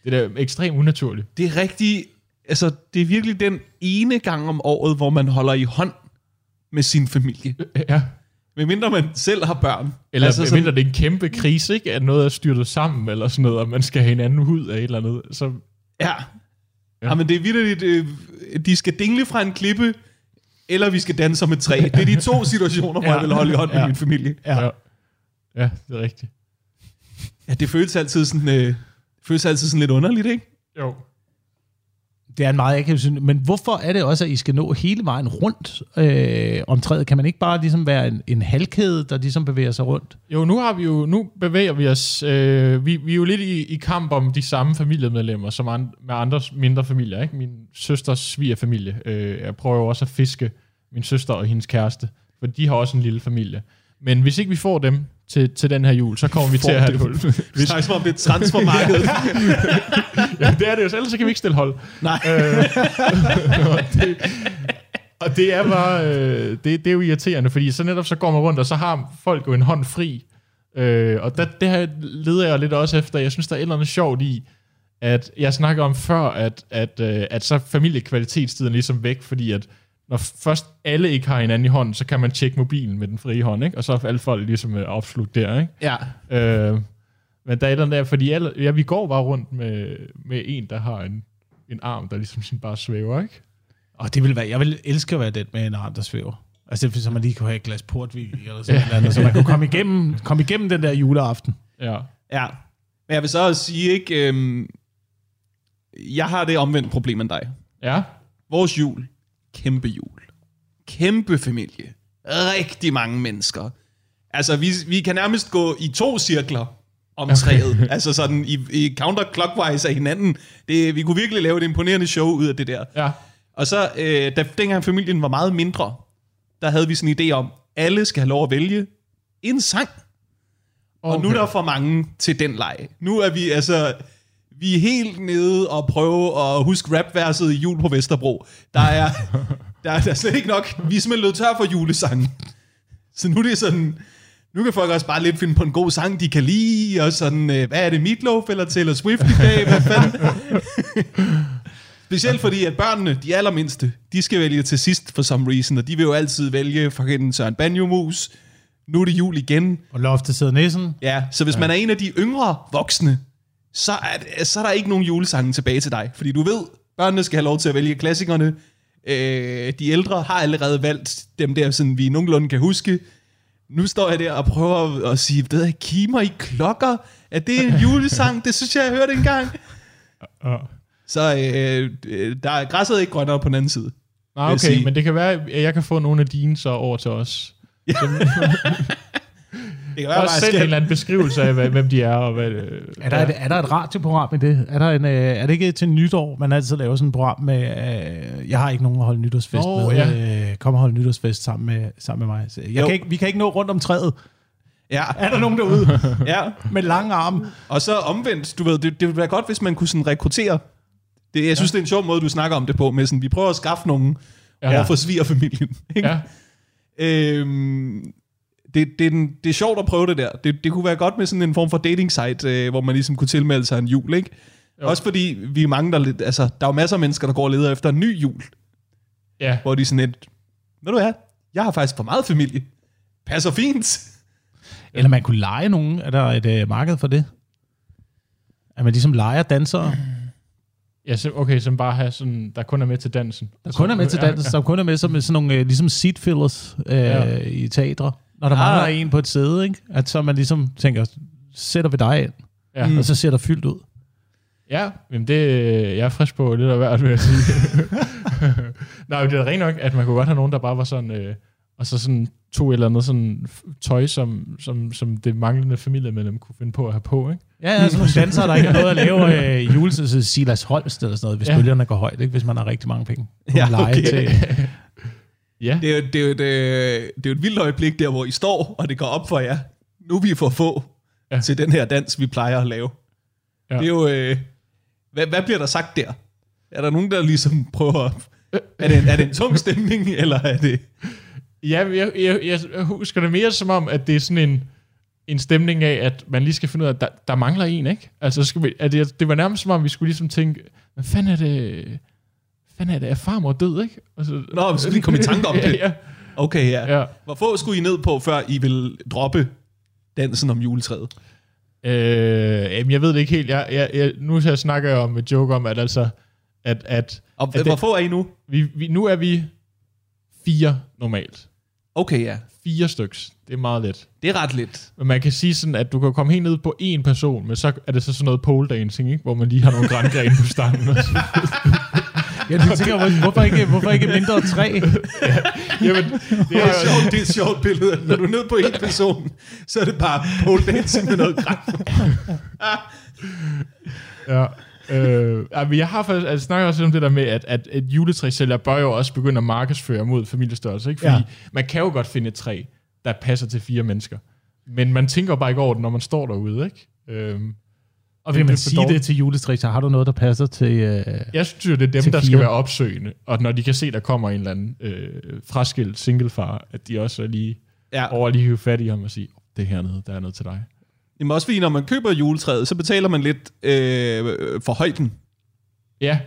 Det er da ekstremt unaturligt. Det er rigtig... Altså, det er virkelig den ene gang om året, hvor man holder i hånd med sin familie. Ja. Medmindre man selv har børn. Eller altså, altså, mindre det er en kæmpe krise, ikke? At noget er styrtet sammen, eller sådan noget, og man skal have hinanden ud af et eller andet. Så Ja. ja. ja. men det er vildt, øh, de skal dingle fra en klippe, eller vi skal danse om et træ. Det er de to situationer, hvor Ja. jeg vil holde i hånd med Ja. min familie. ja. ja, det er rigtigt. Ja, det føles altid sådan, øh, føles altid sådan lidt underligt, ikke? Jo. Det er en meget akavet syn. Men hvorfor er det også, at I skal nå hele vejen rundt øh, om træet? Kan man ikke bare ligesom være en, en halvkæde, der ligesom bevæger sig rundt? Jo, nu har vi jo, nu bevæger vi os, øh, vi, vi er jo lidt i, i kamp om de samme familiemedlemmer, som an, med andre mindre familier, ikke? Min søsters svigerfamilie. Øh, jeg prøver jo også at fiske min søster og hendes kæreste, for de har også en lille familie. Men hvis ikke vi får dem til, til den her jul, så kommer vi til at have et hul. Vi snakker som om det er transfermarkedet. ja, det er det jo, ellers så kan vi ikke stille hold. Nej. og, det, og det er bare, øh, det, det er jo irriterende, fordi så netop så går man rundt, og så har folk jo en hånd fri. Øh, og der, det her leder jeg lidt også efter. Jeg synes, der er et eller andet sjovt i, at jeg snakker om før, at, at, øh, at så er familiekvalitetstiden ligesom væk, fordi at når først alle ikke har hinanden i hånden, så kan man tjekke mobilen med den frie hånd, ikke? og så er alle folk ligesom øh, opslugt der. Ikke? Ja. Øh, men der er den der, fordi alle, ja, vi går bare rundt med, med en, der har en, en arm, der ligesom sådan bare svæver, ikke? Og det vil være, jeg vil elske at være den med en arm, der svæver. Altså, det er, så man lige kunne have et glas portvin, eller sådan ja. andet, så man kunne komme igennem, komme igennem den der juleaften. Ja. Ja. Men jeg vil så også sige, ikke... Øhm, jeg har det omvendt problem end dig. Ja. Vores jul, kæmpe jul. Kæmpe familie. Rigtig mange mennesker. Altså, vi, vi kan nærmest gå i to cirkler om træet. altså sådan i, i counterclockwise af hinanden. Det, vi kunne virkelig lave et imponerende show ud af det der. Ja. Og så, øh, da dengang familien var meget mindre, der havde vi sådan en idé om, alle skal have lov at vælge en sang. Okay. Og nu er der for mange til den leg. Nu er vi altså... Vi er helt nede og prøve at huske rapverset i Jul på Vesterbro. Der er, der, er, der er slet ikke nok. Vi er simpelthen løbet tør for julesangen. Så nu er det sådan... Nu kan folk også bare lidt finde på en god sang, de kan lide, og sådan, øh, hvad er det, Meatloaf eller Taylor Swift i dag? Hvad fanden? Specielt fordi, at børnene, de allermindste, de skal vælge til sidst for some reason, og de vil jo altid vælge fucking Søren Banjo-mus. Nu er det jul igen. Og loftet sidder næsen. Ja, så hvis ja. man er en af de yngre voksne, så er, så er der ikke nogen julesange tilbage til dig. Fordi du ved, børnene skal have lov til at vælge klassikerne. Øh, de ældre har allerede valgt dem der, sådan vi nogenlunde kan huske. Nu står jeg der og prøver at, at sige, det er kimer i klokker. Er det en julesang? Det synes jeg, jeg hørte engang. Ja. Så øh, øh, der er græsset ikke grønnere på den anden side. Nej, jeg okay, men det kan være, at jeg kan få nogle af dine så over til os. Det kan være, Og bare, send en eller anden beskrivelse af, hvad- hvem de er. Og hvad, Er der, et, er der et radioprogram i det? Er, der en, øh, er det ikke til nytår, man altid laver sådan et program med, øh, jeg har ikke nogen at holde nytårsfest Nå, med, ja. øh, kom og hold nytårsfest sammen med, sammen med mig. Så jeg Jo. kan ikke, vi kan ikke nå rundt om træet. ja, Er der nogen derude ja. med lange arme? Og så omvendt, du ved, det, det ville være godt, hvis man kunne sådan rekruttere. Det, jeg synes, det er en sjov måde, du snakker om det på, med sådan, vi prøver at skaffe nogen ja. Ja. over for svigerfamilien. Ikke? ja. Øhm, det, det, er den, det er sjovt at prøve det der. Det, det kunne være godt med sådan en form for dating site, øh, hvor man ligesom kunne tilmelde sig en jul, ikke? Jo. Også fordi vi er mange, der lidt, altså, der er jo masser af mennesker, der går og leder efter en ny jul, Ja, hvor de sådan et, ved du hvad, jeg har faktisk for meget familie. Passer fint. Eller man kunne lege nogen. Er der et øh, marked for det? At man ligesom leger dansere, ja så, okay, som bare har sådan, der kun er med til dansen. der kun er med til dans, der kun er med som sådan nogle øh, ligesom seat fillers øh, Ja. i teatre. Når der Ah. mangler en på et sæde, ikke? At så man ligesom tænker, sætter vi dig ind, Ja, og så ser der fyldt ud. ja jamen det, jeg er frisk på lidt af hvert, vil jeg sige. Nej, men det er rent nok, at man kunne godt have nogen, der bare var sådan, øh, og så sådan tog et eller andet sådan tøj, som, som, som det manglende familiemedlem kunne finde på at have på, ikke? Ja, ja, sådan nogle dansere, der ikke har noget at lave øh, juletid, så Silas Holst eller sådan noget, hvis Ja. bølgerne går højt, ikke? hvis man har rigtig mange penge. Kunne Ja, okay. til, Ja, Det er, det, er øh, det er jo et vildt øjeblik der, hvor I står, og det går op for jer. Nu er vi for få Ja. til den her dans, vi plejer at lave. Ja. Det er jo... Øh, hvad, hvad bliver der sagt der? Er der nogen, der ligesom prøver... Er det, en, er det en tung stemning, eller er det... Ja, jeg, jeg, jeg, husker det mere som om, at det er sådan en, en stemning af, at man lige skal finde ud af, at der, der mangler en, ikke? Altså, skal vi, at det, det var nærmest som om, vi skulle ligesom tænke, hvad fanden er det, fanden er det, er farmor død, ikke? Og så, Nå, vi skulle lige komme i tanke om det. ja, Okay, ja. ja. Hvor få skulle I ned på, før I vil droppe dansen om juletræet? Øh, jamen, jeg ved det ikke helt. Jeg, jeg, jeg, nu her snakker jeg om et joke om, at altså, at, at, Og Er det- hvor få er I nu? vi, vi, nu er vi fire normalt. Okay, ja. Fire styks. Det er meget let. Det er ret lidt. Men man kan sige sådan, at du kan komme helt ned på én person, men så er det så sådan noget pole dancing, ikke? hvor man lige har nogle grængrene på stangen. Og så. Ja, du tænker, hvor- hvorfor ikke, hvorfor ikke mindre end tre? Jamen, det er, sjovt, det er et sjovt billede. Når du er nede på en person, så er det bare pole dancing med noget græn. ja. Øh, ja, men jeg har faktisk, altså, snakker også om det der med, at, at et juletræsælger bør jo også begynde at markedsføre mod familiestørrelse, ikke? Fordi Ja. ja. man kan jo godt finde et træ, der passer til fire mennesker. Men man tænker bare ikke over det, når man står derude, ikke? Øhm, Og vil man for sige det til juletræ, så har du noget, der passer til... Øh, jeg synes jo, det er dem, der skal være opsøgende, og når de kan se, der kommer en eller anden øh, fraskilt singlefar, at de også er lige Ja. over lige hive fat i ham og sige, det er hernede, der er noget til dig. Jamen også fordi, når man køber juletræet, så betaler man lidt øh, for højden. Ja,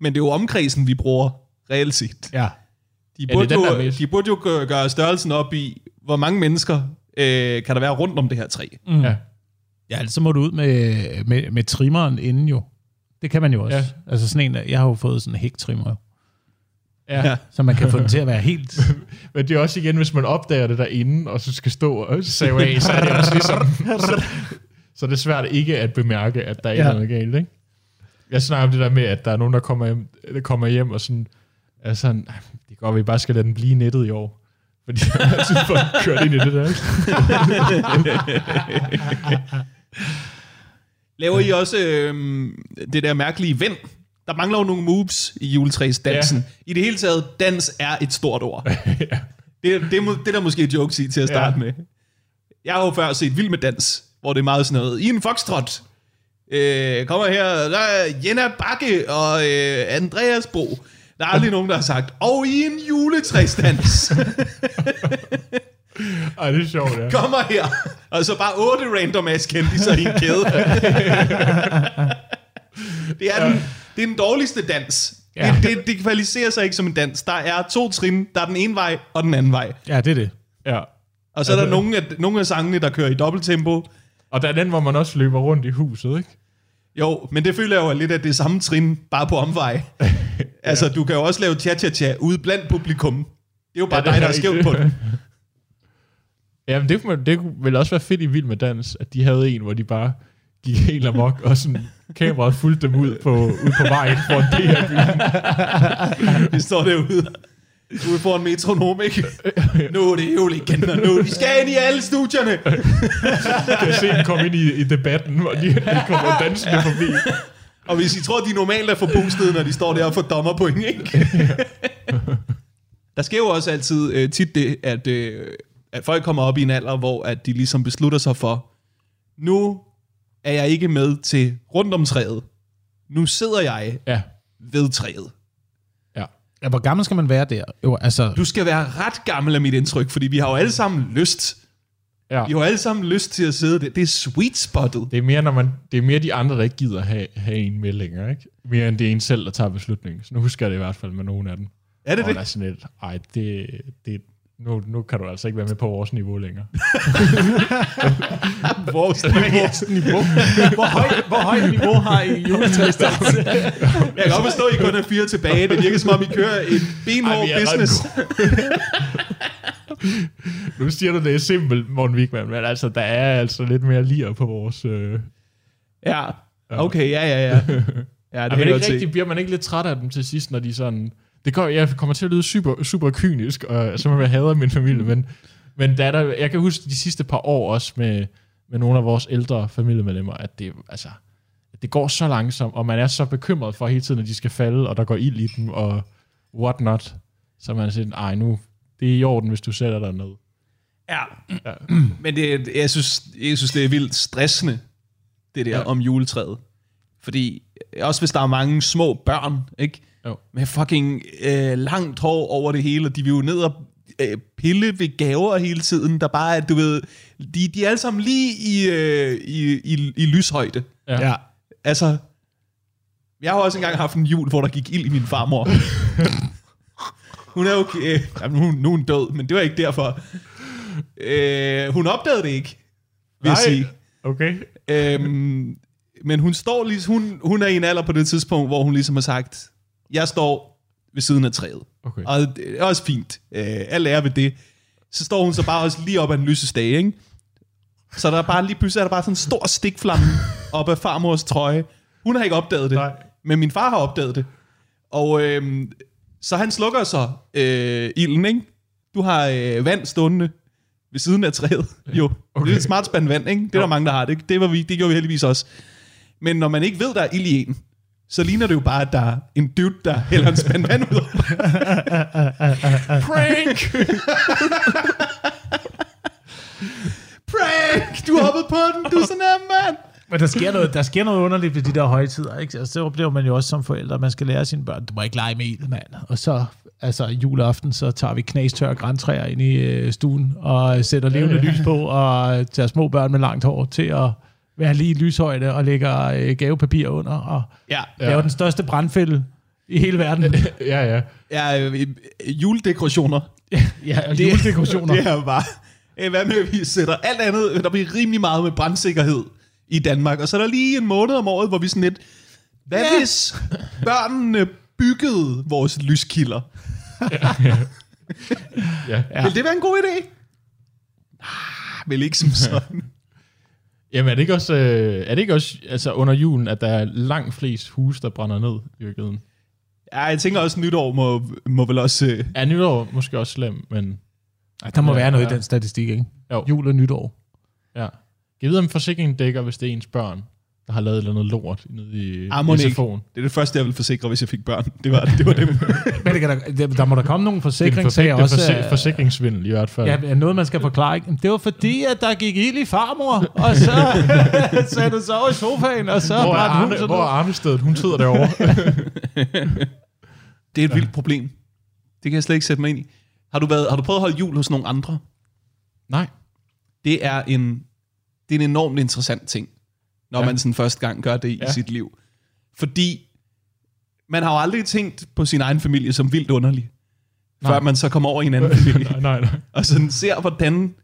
Men det er jo omkredsen, vi bruger reelt set. ja. De det burde, er den, der er jo, mest. de burde jo gøre- gøre størrelsen op i, hvor mange mennesker øh, kan der være rundt om det her træ. Mm. ja. Ja, så må du ud med, med, med trimmeren inden jo. Det kan man jo også. Ja. Altså sådan en, jeg har jo fået sådan en hæktrimmer, jo, ja. Så man kan få den til at være helt... Men det er også igen, hvis man opdager det derinde, og så skal stå og save af, så er det også ligesom... Så, så er det svært ikke at bemærke, at der er Ja. noget galt, ikke? Jeg snakker om det der med, at der er nogen, der kommer hjem, der kommer hjem og sådan... Er sådan, "Ej, det går, vi bare skal lade den blive nettet i år. Fordi jeg har altid fået kørt ind i det der? Laver I også øh, det der mærkelige vend? Der mangler jo nogle moves i juletræsdansen. Ja. I det hele taget, dans er et stort ord. ja. Det, det, det er der måske et joke i til at starte. Ja. med. Jeg har jo før set Vild med Dans, hvor det er meget sådan noget, i en foxtrot, øh, kommer her, der er Jenna Bakke og øh, Andreas Bro. Der er aldrig nogen, der har sagt, og i en juletræsdans, Ej, det er sjovt, ja. kommer her. Og så bare otte random ass kendiser i en kæde. det, er den, det er den dårligste dans. Ja. Ja. Det, det, det kvalificerer sig ikke som en dans. Der er to trin, der er den ene vej og den anden vej. Ja, det er det. ja. Og så er der nogle af, nogle af sangene, der kører i dobbelttempo. Og der er den, hvor man også løber rundt i huset, ikke? Jo, men det føler jeg jo er lidt af det samme trin, bare på omvej. altså, du kan jo også lave cha-cha-cha ude blandt publikum. Det er jo bare Ja, ja, det dig, der er skævt på den. Jamen, det, kunne man, det kunne vel også være fedt i Vild med Dans, at de havde en, hvor de bare gik helt amok, og sådan kameraet fulgte dem ud på, ud på vejen for en del af byen. Vi står derude. Ude foran metronom, ikke? Nu er det jo legender nu. Vi skal ind i alle studierne. Kan jeg se dem komme ind i, i debatten, hvor de, de kommer dansende forbi. Og hvis I tror, de normalt er forboostede, når de står der og får dommerpoint, ikke? Der sker jo også altid øh, tit det, at, øh, at folk kommer op i en alder, hvor at de ligesom beslutter sig for, nu er jeg ikke med til rundt om træet. Nu sidder jeg Ja, ved træet. ja. Ja, hvor gammel skal man være der? Jo, altså... Du skal være ret gammel af mit indtryk, fordi vi har jo alle sammen lyst Ja. Vi har jo alle sammen lyst til at sidde der. Det er sweet spottet. Det er mere, når man, det er mere de andre, der ikke gider have, have en med længere, ikke? Mere end det er en selv, der tager beslutningen. Så nu husker jeg det i hvert fald med nogle af dem. Er det Og det? er sådan lidt, ej, det, det, nu, nu kan du altså ikke være med på vores niveau længere. Vores niveau. Hvor højt, hvor højt niveau har I juletræsdans? Jeg kan godt forstå, at I kun er fire tilbage. Det virker som om, I kører en benhård business. nu siger du, det er simpelt, Morten Wigman, men altså, der er altså lidt mere lir på vores... Øh... Ja, okay, ja, ja, ja. Ja, det godt ikke se. rigtig, bliver man ikke lidt træt af dem til sidst, når de sådan... Det går, jeg kommer til at lyde super, super kynisk, og som jeg hader min familie, men, men der er der, jeg kan huske de sidste par år også med, med nogle af vores ældre familiemedlemmer, at det, altså, at det går så langsomt, og man er så bekymret for hele tiden, at de skal falde, og der går ild i dem, og what not. Så man siger, ej nu, det er i orden, hvis du sætter dig ned. Ja. Men det, jeg, synes, jeg synes, det er vildt stressende, det der ja. Ja. om juletræet. Fordi, også hvis der er mange små børn, ikke? Jo. Med fucking øh, langt hår over det hele, og de vil jo ned og øh, pille ved gaver hele tiden, der bare er, du ved, de, de er alle sammen lige i, øh, i, i, i lyshøjde. Ja. Ja. Altså, jeg har også engang haft en jul, hvor der gik ild i min farmor. hun er okay. Øh, jamen, hun, nu er hun død, men det var ikke derfor. Øh, hun opdagede det ikke, vil jeg sige. okay. Øhm, men hun står lige, hun, hun er i en alder på det tidspunkt, hvor hun ligesom har sagt, jeg står ved siden af træet. Okay. Og det er også fint. Øh, alt er ved det. Så står hun så bare også lige op ad en lysestage, ikke? Så der er bare lige pludselig er der bare sådan en stor stikflamme op af farmors trøje. Hun har ikke opdaget det, Nej. men min far har opdaget det. Og øhm, så han slukker så øh, ilden, ikke? Du har øh, vand stående ved siden af træet. Jo, okay. det er et smart spand vand, ikke? Det er der mange, der har. Det, det, var vi, det gjorde vi heldigvis også. Men når man ikke ved, der er ild i en, så ligner det jo bare, at der er en dude, der hælder en spand vand ud. Prank! Prank! Du hoppede på den, du er så nem, mand! Men der sker, noget, der sker noget underligt ved de der højtider, ikke? Altså, så oplever man jo også som forældre, man skal lære sine børn, du må ikke lege med ild, mand. Og så, altså juleaften, så tager vi knastørre græntræer ind i øh, stuen, og sætter levende lys på, og tager små børn med langt hår til at være lige i lyshøjde, og lægger øh, gavepapir under, og Ja, ja. laver den største brandfælde i hele verden. ja, ja. ja øh, juledekorationer. ja, og juledekorationer. Det er bare... Øh, Hvad med, at vi sætter alt andet... Der bliver rimelig meget med brandsikkerhed i Danmark. Og så er der lige en måned om året, hvor vi sådan lidt... Hvad ja. hvis børnene byggede vores lyskilder? ja. Ja. Vil det være en god idé? Ah, vel ikke som sådan. Jamen er det ikke også, øh, er det ikke også altså under julen, at der er langt flest huse, der brænder ned i virkeligheden? ja, jeg tænker også, at nytår må, må vel også... Øh, Er nytår måske også slem, men Ej, der må Ja, være noget ja. i den statistik, ikke? Jo. Jul og nytår. ja. Jeg ved, om forsikringen dækker, hvis det er ens børn, der har lavet et eller andet lort nede i Ah, må det ikke. SFO'en. det er det første, jeg ville forsikre, hvis jeg fik børn. Det var, det var dem. Men det kan der, der, må der komme nogle er forsikringssager forsi- også. det er forsi- øh, forsikringssvindel i hvert fald. Ja, noget, man skal forklare. Ikke? Det var fordi, at der gik ild i farmor, og så satte sig over i sofaen, og så hvor, er Arne, sådan hvor er noget. Arnestedet? Hun sidder derovre. Det er et vildt problem. Det kan jeg slet ikke sætte mig ind i. Har du, været, har du prøvet at holde jul hos nogle andre? Nej. Det er en, det er en enormt interessant ting, når ja. Ja. man sådan første gang gør det i ja. Ja. sit liv. Fordi man har jo aldrig tænkt på sin egen familie som vildt underlig, Nej. før man så kommer over i en anden familie, nej, nej, nej. og sådan ser, hvordan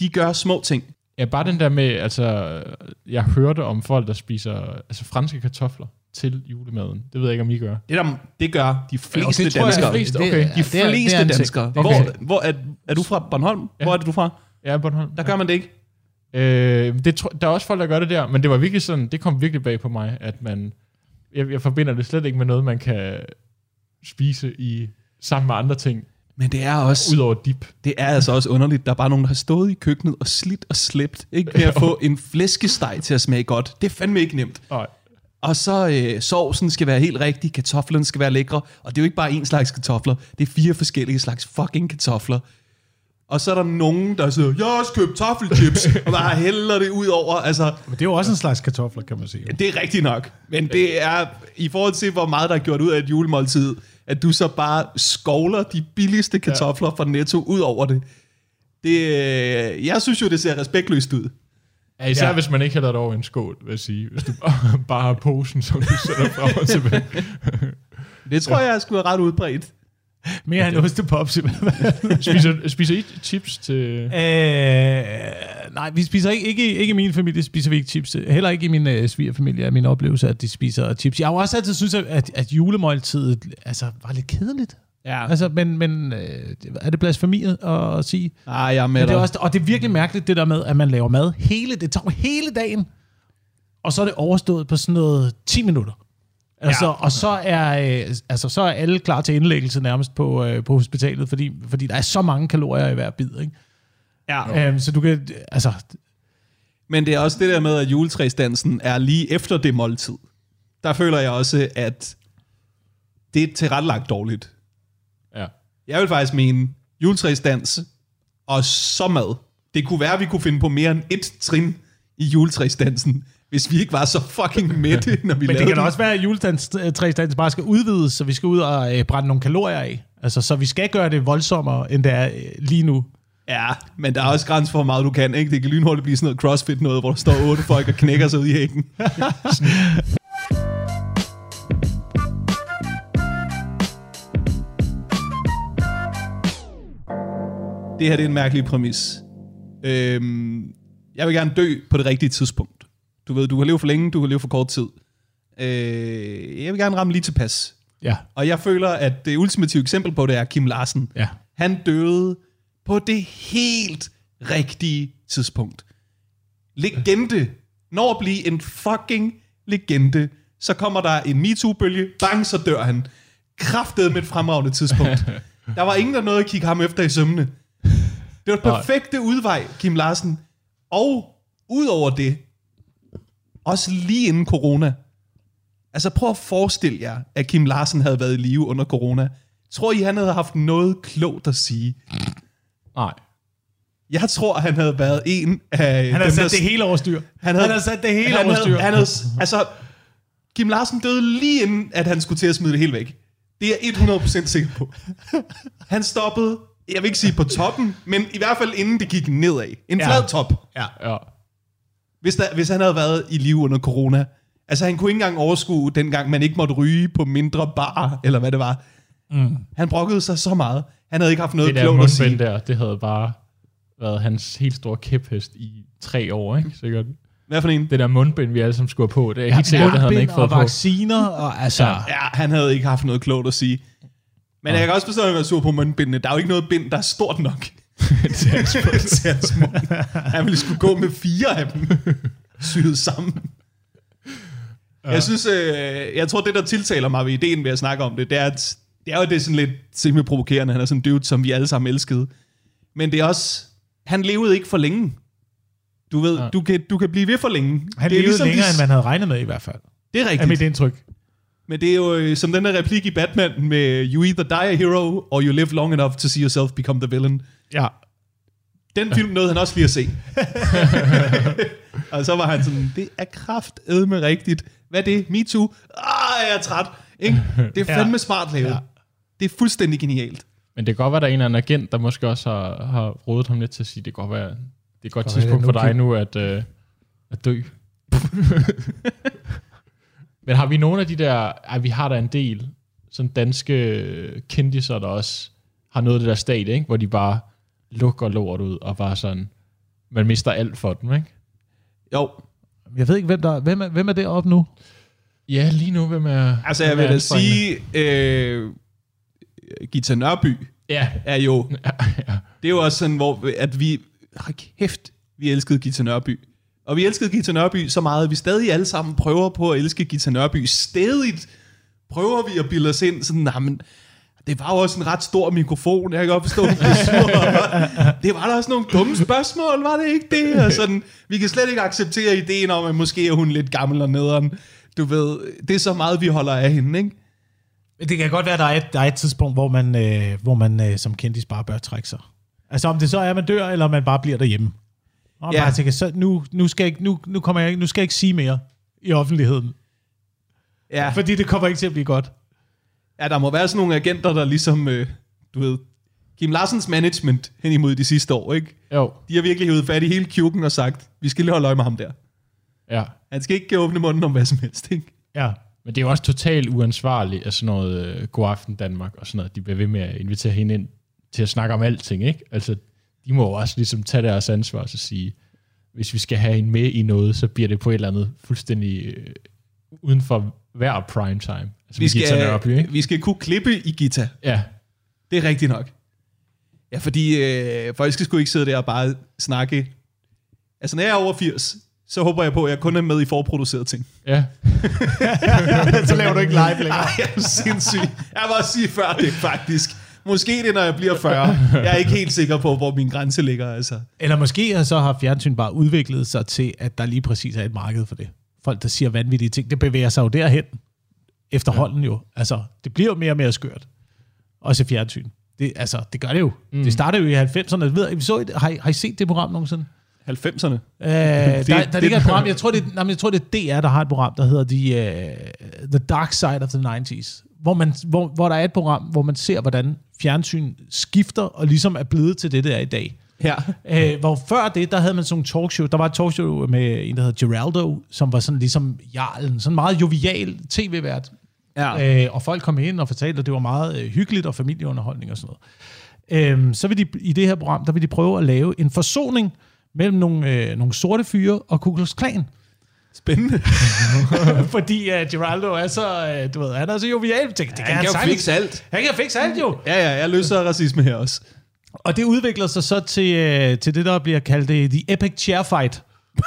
de gør små ting. Ja, bare den der med, altså, jeg hørte om folk, der spiser altså, franske kartofler til julemaden. Det ved jeg ikke, om I gør. Det, der, det gør de fleste det tror jeg, danskere. de fleste- Okay. det- de ja, det er- fleste det er ting. danskere. Det er Hvor, okay. hvor er, er du fra Bornholm? Ja. Ja. Hvor er det du fra? Ja, Bornholm. Der gør man det ikke. Øh, det, der er også folk, der gør det der, men det var virkelig sådan, det kom virkelig bag på mig, at man, jeg, jeg forbinder det slet ikke med noget, man kan spise i sammen med andre ting, Men det er også... udover dip. Det er altså også underligt. Der er bare nogen, der har stået i køkkenet og slidt og slæbt ikke, med at få en flæskesteg til at smage godt. Det er fandme ikke nemt. Nej. Og så øh, sovsen skal være helt rigtig, kartoflerne skal være lækre, og det er jo ikke bare en slags kartofler, det er fire forskellige slags fucking kartofler. Og så er der nogen, der siger, jeg har også købt toffelchips, og bare hælder det ud over. Altså, Men det er jo også en slags kartofler, kan man sige. det er rigtigt nok. Men det er, i forhold til, hvor meget der er gjort ud af et julemåltid, at du så bare skovler de billigste kartofler fra Netto ud over det. Det, øh, jeg synes jo, det ser respektløst ud. Ja, især Ja. ja. hvis man ikke hælder det over en skål, vil jeg sige. Hvis du bare, bare har posen, som du sætter frem og tilbage. Det tror jeg skulle være ret udbredt. Mere end ostepop, simpelthen. Spiser, spiser I chips til... Øh, nej, vi spiser ikke, ikke, ikke i min familie spiser vi ikke chips. Heller ikke i min øh, svigerfamilie er min oplevelse, at de spiser chips. Jeg har jo også altid synes, at, at julemåltidet altså, var lidt kedeligt. Ja. Altså, men, men øh, er det blasfemi at, at sige? Ah, jeg er med Men det er også, og det er virkelig mærkeligt, det der med, at man laver mad hele, det tager hele dagen, og så er det overstået på sådan noget 10 minutter. Altså, ja. Og så er, øh, altså, så er alle klar til indlæggelse nærmest på, øh, på hospitalet, fordi, fordi der er så mange kalorier i hver bid. Ikke? Ja. Øhm, så du kan, altså, Men det er også det der med, at juletræsdansen er lige efter det måltid. Der føler jeg også, at det er tilrettelagt dårligt. Ja. Jeg vil faktisk mene, juletræsdans og så mad. Det kunne være, at vi kunne finde på mere end et trin i juletræsdansen, hvis vi ikke var så fucking mætte, når vi men det kan den. også være, at juletræsdagen bare skal udvides, så vi skal ud og øh, brænde nogle kalorier af. Altså, så vi skal gøre det voldsommere, end det er øh, lige nu. Ja, men der er også grænser for, hvor meget du kan. Ikke? Det kan lynhurtigt blive sådan noget crossfit noget, hvor der står otte folk og knækker sig ud i hækken. det her det er en mærkelig præmis. Øhm, jeg vil gerne dø på det rigtige tidspunkt. Du ved, du kan leve for længe, du kan leve for kort tid. Øh, jeg vil gerne ramme lige tilpas. Ja, Og jeg føler, at det ultimative eksempel på det er Kim Larsen. ja. Han døde på det helt rigtige tidspunkt. Legende. Når at blive en fucking legende, så kommer der en MeToo-bølge, bang, så dør han. Kraftet med et fremragende tidspunkt. Der var ingen, der nåede at kigge ham efter i sømne. Det var den perfekte udvej, Kim Larsen. Og udover det, også lige inden corona. Altså prøv at forestille jer, at Kim Larsen havde været i live under corona. Tror I, han havde haft noget klogt at sige? Nej. Jeg tror, han havde været en af Han har dem, sat der- det hele over styr. Han havde, han har sat det hele han over havde, styr. han havde, altså, Kim Larsen døde lige inden, at han skulle til at smide det hele væk. Det er jeg 100% sikker på. Han stoppede, jeg vil ikke sige på toppen, men i hvert fald inden det gik nedad. En Ja. flad top. Ja. Hvis, der, hvis han havde været i live under corona. Altså, han kunne ikke engang overskue, dengang man ikke måtte ryge på mindre bar, eller hvad det var. Mm. Han brokkede sig så meget. Han havde ikke haft noget klogt at sige. mundbind der, det havde bare været hans helt store kæphest i tre år, ikke? Sikkert. Hvad for en? Det der mundbind, vi alle sammen skulle på, det er helt sikkert, det havde han ikke fået og på. vacciner, og altså... Ja. Ja, han havde ikke haft noget klogt at sige. Men jeg kan også forstå, at han var sur på mundbindene. Der er jo ikke noget bind, der er stort nok. Til hans mund. Han ville skulle gå med fire af dem syet sammen. Jeg synes, øh, jeg tror, det der tiltaler mig ved ideen ved at snakke om det, det er, at det er jo det er sådan lidt semi-provokerende. Han er sådan en dude, som vi alle sammen elskede. Men det er også, han levede ikke for længe. Du ved, Ja. du, kan, du kan blive ved for længe. Han det er levede ligesom længere, de- end man havde regnet med i hvert fald. Det er Er rigtigt. mit indtryk. Men det er jo øh, som den der replik i Batman med You either die a hero, or you live long enough to see yourself become the villain. Ja. Den film nåede han også lige at se. og så var han sådan, det er kraftedme rigtigt. Hvad er det? Me too? Ah, jeg er træt. Ikke? Det er fandme Ja. smart lavet. Ja. Det er fuldstændig genialt. Men det kan godt være, der er en eller anden agent, der måske også har, har rådet ham lidt til at sige, det kan godt være, det er et godt være, tidspunkt for dig nu at, øh, at dø. Men har vi nogle af de der, ej, vi har der en del, sådan danske kendiser, der også har noget af det der stadie, ikke? hvor de bare lukker lort ud, og bare sådan, man mister alt for dem, ikke? Jo, Jeg ved ikke, hvem, der, hvem, er, hvem er deroppe nu? Ja, lige nu, hvem er... altså jeg vil da sige, øh, Gita Nørby Ja, er jo, ja, det er jo også sådan, hvor at vi, hold kæft, vi elskede Gita Nørby. Og vi elskede Gita Nørby så meget, at vi stadig alle sammen prøver på at elske Gita Nørby. Stedigt prøver vi at bilde os ind, sådan, nah, men det var jo også en ret stor mikrofon, jeg kan godt forstå, sur. Det var da også nogle dumme spørgsmål, var det ikke det? Og sådan, vi kan slet ikke acceptere ideen om, at måske er hun lidt gammel og nederen. Du ved, det er så meget, vi holder af hende, ikke? Det kan godt være, at der er et, der er et tidspunkt, hvor man, øh, hvor man øh, som kendis bare bør trække sig. Altså om det så er, at man dør, eller man bare bliver derhjemme. Og Ja. bare tænker, så nu, nu, skal jeg, ikke- nu, nu, kommer jeg, nu skal jeg ikke sige mere i offentligheden. Ja. Fordi det kommer ikke til at blive godt. Ja, der må være sådan nogle agenter, der ligesom, øh, du ved, Kim Larsens management hen imod de sidste år, ikke? Jo, De har virkelig hævet fat i hele kjukken og sagt, vi skal lige holde øje med ham der. ja. Han skal ikke åbne munden om hvad som helst, ikke? Ja. Men det er jo også totalt uansvarligt af sådan noget øh, God Aften Danmark og sådan noget. De bliver ved med at invitere hende ind til at snakke om alting, ikke? Altså, de må jo også ligesom tage deres ansvar og sige, hvis vi skal have hende med i noget, så bliver det på et eller andet fuldstændig øh, uden for hver prime time. Altså, Vi Gita Nørby, skal, ikke? vi skal kunne klippe i Gita. Ja, Det er rigtigt nok. Ja, fordi øh, folk skal sgu ikke sidde der og bare snakke. Altså, når jeg er over 80, så håber jeg på, at jeg kun er med i forproducerede ting. ja. så laver du ikke live længere. Ej, jeg er sindssyg. Jeg vil også sige før det, faktisk. Måske det, når jeg bliver 40. Jeg er ikke helt sikker på, hvor min grænse ligger, altså. Eller måske så har fjernsyn bare udviklet sig til, at der lige præcis er et marked for det. Folk, der siger vanvittige ting, det bevæger sig jo derhen efterhånden jo. Altså, det bliver jo mere og mere skørt. Også fjernsyn. Det, altså, det gør det jo. Mm. Det startede jo i 90'erne. Jeg Ved, I, så, et- har, I, har I set det program nogensinde? 90'erne. Øh, der, der det- ligger et program, jeg tror, det, nej, men jeg tror, det er DR, der har et program, der hedder The, uh, the Dark Side of the 90s, hvor, man, hvor, hvor der er et program, hvor man ser, hvordan fjernsyn skifter og ligesom er blevet til det, det er i dag. Ja. Øh, hvor før det, der havde man sådan nogle talkshow. Der var et talkshow med en, der hedder Geraldo, som var sådan ligesom jarlen, sådan meget jovial tv-vært. Ja. Øh, og folk kom ind og fortalte, at det var meget øh, hyggeligt og familieunderholdning og sådan noget. Øhm, så vil de i det her program, der vil de prøve at lave en forsoning mellem nogle, øh, nogle sorte fyre og Ku Klux Klan. Spændende. Fordi uh, Geraldo er så, uh, du ved, han er så jovial. Det, det kan Han kan jo fikse alt. Han kan fikse alt jo. Ja, ja, jeg løser racisme her også. Og det udvikler sig så til, øh, til det, der bliver kaldt øh, The Epic Chair Fight.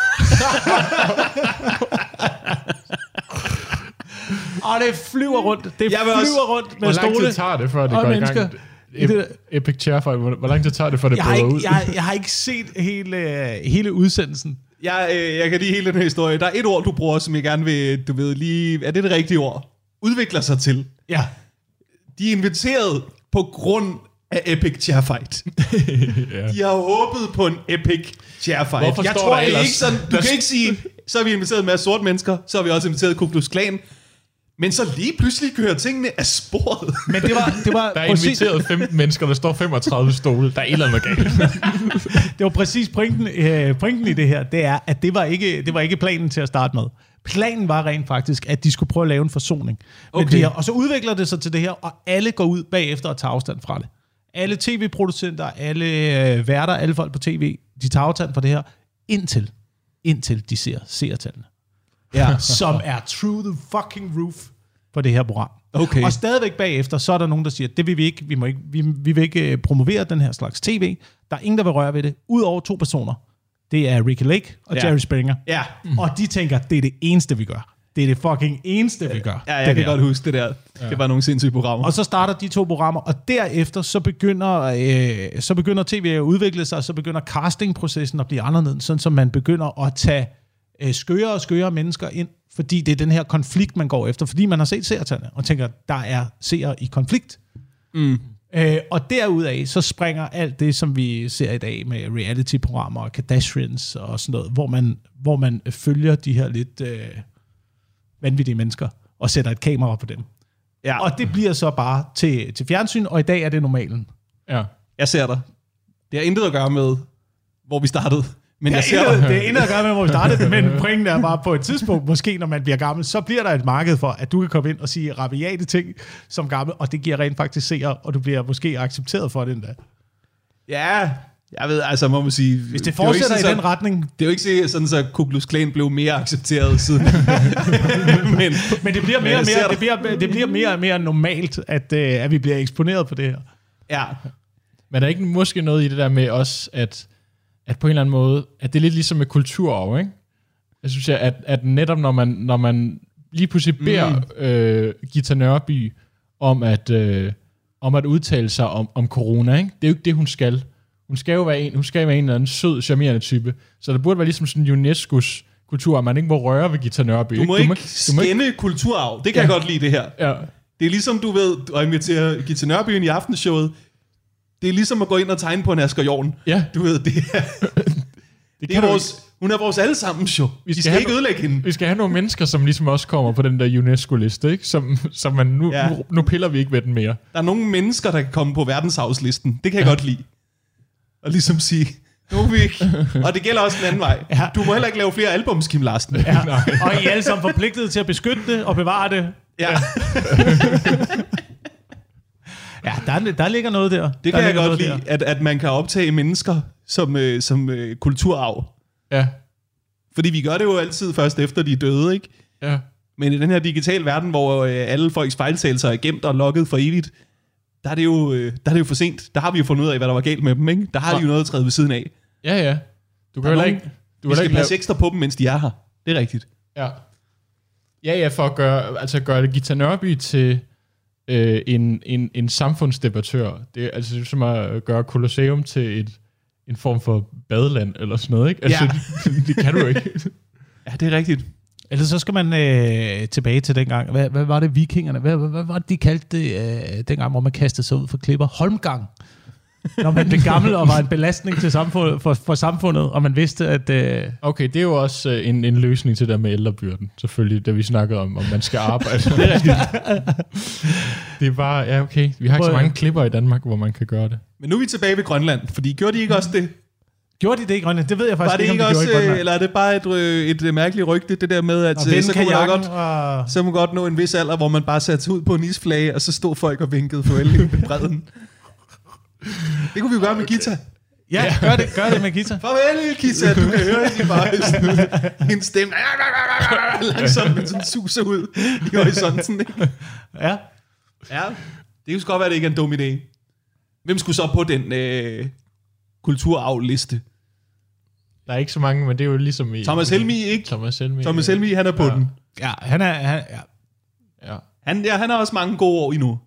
og det flyver rundt. Det flyver også- rundt med Hvor lang stole. tid tager det, før det går i mennesker. gang? I det- Ep- Epic Chair Fight, hvor, lang tid tager det, før det Jeg bryder ud? jeg, jeg har ikke set hele, hele udsendelsen. Jeg, øh, jeg kan lide hele den her historie. Der er et ord, du bruger, som jeg gerne vil, du ved lige... Er det det rigtige ord? Udvikler sig til. Ja. De er inviteret på grund af Epic Chair Fight. Ja. De har håbet på en Epic Chair Fight. Hvorfor jeg tror det ellers- ikke sådan... Du der- kan ikke sige, så har vi inviteret en masse sorte mennesker, så har vi også inviteret Ku Klux Klan. Men så lige pludselig kører tingene af sporet. Men det var, det var, Der er præcis, inviteret 15 mennesker, der står 35 stole. Der er et eller andet galt. det var præcis pointen, øh, pointen i det her. Det er, at det var, ikke, det var ikke planen til at starte med. Planen var rent faktisk, at de skulle prøve at lave en forsoning. Okay. Det her. Og så udvikler det sig til det her, og alle går ud bagefter og tager afstand fra det. Alle tv-producenter, alle øh, værter, alle folk på tv, de tager afstand fra det her, indtil, indtil de ser seertallene. Ja. som er through the fucking roof på det her program. Okay. Og stadigvæk bagefter, så er der nogen, der siger, det vil vi ikke, vi, må ikke, vi, vi vil ikke øh, promovere den her slags tv. Der er ingen, der vil røre ved det, udover to personer. Det er Ricky Lake og Ja. Jerry Springer. Ja. Og de tænker, det er det eneste, vi gør. Det er det fucking eneste, vi gør. Ja, jeg det kan der. godt huske det der. Ja. Det var nogle sindssyge programmer. Og så starter de to programmer, og derefter så begynder, øh, så begynder tv at udvikle sig, og så begynder castingprocessen at blive anderledes, sådan som man begynder at tage øh, skøre og skøre mennesker ind, fordi det er den her konflikt, man går efter, fordi man har set seertallene, og tænker, der er seere i konflikt. Mm. Øh, og derudaf, så springer alt det, som vi ser i dag med reality-programmer og Kardashians og sådan noget, hvor man, hvor man følger de her lidt øh, vanvittige mennesker og sætter et kamera på dem. ja. Og det bliver så bare til, til fjernsyn, og i dag er det normalen. Ja. Jeg ser dig. Det har intet at gøre med, hvor vi startede. Men jeg Det ser er, intet, det er intet at gøre med, hvor vi startede, men pointen er bare på et tidspunkt, måske når man bliver gammel, så bliver der et marked for, at du kan komme ind og sige rabiate ting som gammel, og det giver rent faktisk seere, og du bliver måske accepteret for det endda. Ja, jeg ved, altså må man sige... Hvis det fortsætter i den retning, Det er jo ikke sådan, så Ku Klux Klan blev mere accepteret siden. men, men det bliver mere og mere, det bliver, det bliver mere og mere normalt, at, øh, at vi bliver eksponeret for det her. ja, Men er der ikke måske noget i det der med også, at, at på en eller anden måde, at det er lidt ligesom med kulturarv, ikke? Jeg synes, at, at netop når man, når man lige pludselig beder mm. øh, Gita Nørby om at, øh, om at udtale sig om, om corona, ikke? det er jo ikke det, hun skal. Hun skal jo være en, hun skal være en eller anden sød, charmerende type. Så det burde være ligesom sådan UNESCO's kultur, at man ikke må røre ved Gita Nørby. du må ikke, du må, du må ikke skænde kulturarv. Det kan Ja. jeg godt lide, det her. ja, Det er ligesom, du ved, at invitere Gita Nørby ind i aftenshowet. Det er ligesom at gå ind og tegne på en Asger Jorn. ja, Du ved, det er, det, det er vores Hun er vores allesammens jo. Vi skal, have ikke no- ødelægge hende. Vi skal have nogle mennesker, som ligesom også kommer på den der UNESCO-liste, ikke? Som, som man nu, Ja. nu, nu piller vi ikke ved den mere. Der er nogle mennesker, der kan komme på verdenshavslisten. Det kan jeg ja. godt lide. Og ligesom sige, nu er vi ikke. Og det gælder også den anden vej. Ja. Du må heller ikke lave flere albums, Kim Larsen. Ja. og I er alle sammen forpligtet til at beskytte det og bevare det. Ja. Ja, der, der ligger noget der. Det der kan jeg godt lide, at, at man kan optage mennesker som, øh, som øh, kulturarv. Ja. Fordi vi gør det jo altid først efter de er døde, ikke? Ja. Men i den her digitale verden, hvor øh, alle folks fejltagelser er gemt og logget for evigt, der er, det jo, øh, der er det jo for sent. Der har vi jo fundet ud af, hvad der var galt med dem, ikke? Der har de jo noget at træde ved siden af. Ja, ja. Du kan er nogen- ikke... Du Vi skal ikke passe ekstra på dem, mens de er her. Det er rigtigt. Ja. Ja, ja, for at gøre, altså at gøre Gita Nørby til øh, en, en, en samfundsdebattør. Det er altså det er som at gøre Colosseum til et, en form for badeland eller sådan noget, ikke? Altså, Ja. det, det kan du ikke. Ja, det er rigtigt. Ellers så skal man øh, tilbage til dengang. Hvad, hvad var det vikingerne? Hvad, hvad, hvad var det, de kaldte det øh, dengang, hvor man kastede sig ud for klipper? Holmgang. Når man blev gammel og var en belastning til samfundet, for, for samfundet, og man vidste, at... Øh, Okay, det er jo også øh, en, en løsning til det der med ældrebyrden, selvfølgelig, da vi snakkede om, om man skal arbejde. det er rigtigt. det er bare, ja okay, vi har ikke så mange klipper i Danmark, hvor man kan gøre det. Men nu er vi tilbage ved Grønland, fordi gjorde de ikke også det? gjorde de det i Grønland? Det ved jeg faktisk Var det ikke, ikke om de også, gjorde i øh, Grønland. eller er det bare et, øh, et øh, mærkeligt rygte, det der med, at Og så kunne man godt, og... så man godt nå en vis alder, hvor man bare satte ud på en isflage, og så stod folk og vinkede farvel ved bredden. Det kunne vi jo gøre med Gita. Ja, gør det, gør det med guitar. Farvel, Gita. Du kan høre hende bare sådan, hendes stemme langsomt, men sådan suser ud i horisonten. Ikke? Ja. Ja, det kunne godt være, at det ikke er en dum idé. Hvem skulle så på den øh, kulturarvliste? Der er ikke så mange, men det er jo ligesom i... Thomas Helmi, ikke? Thomas Helmi. Thomas Helmi, han er på Ja. den. Ja, han er... Han, ja. Ja. Han, ja, han har også mange gode år endnu.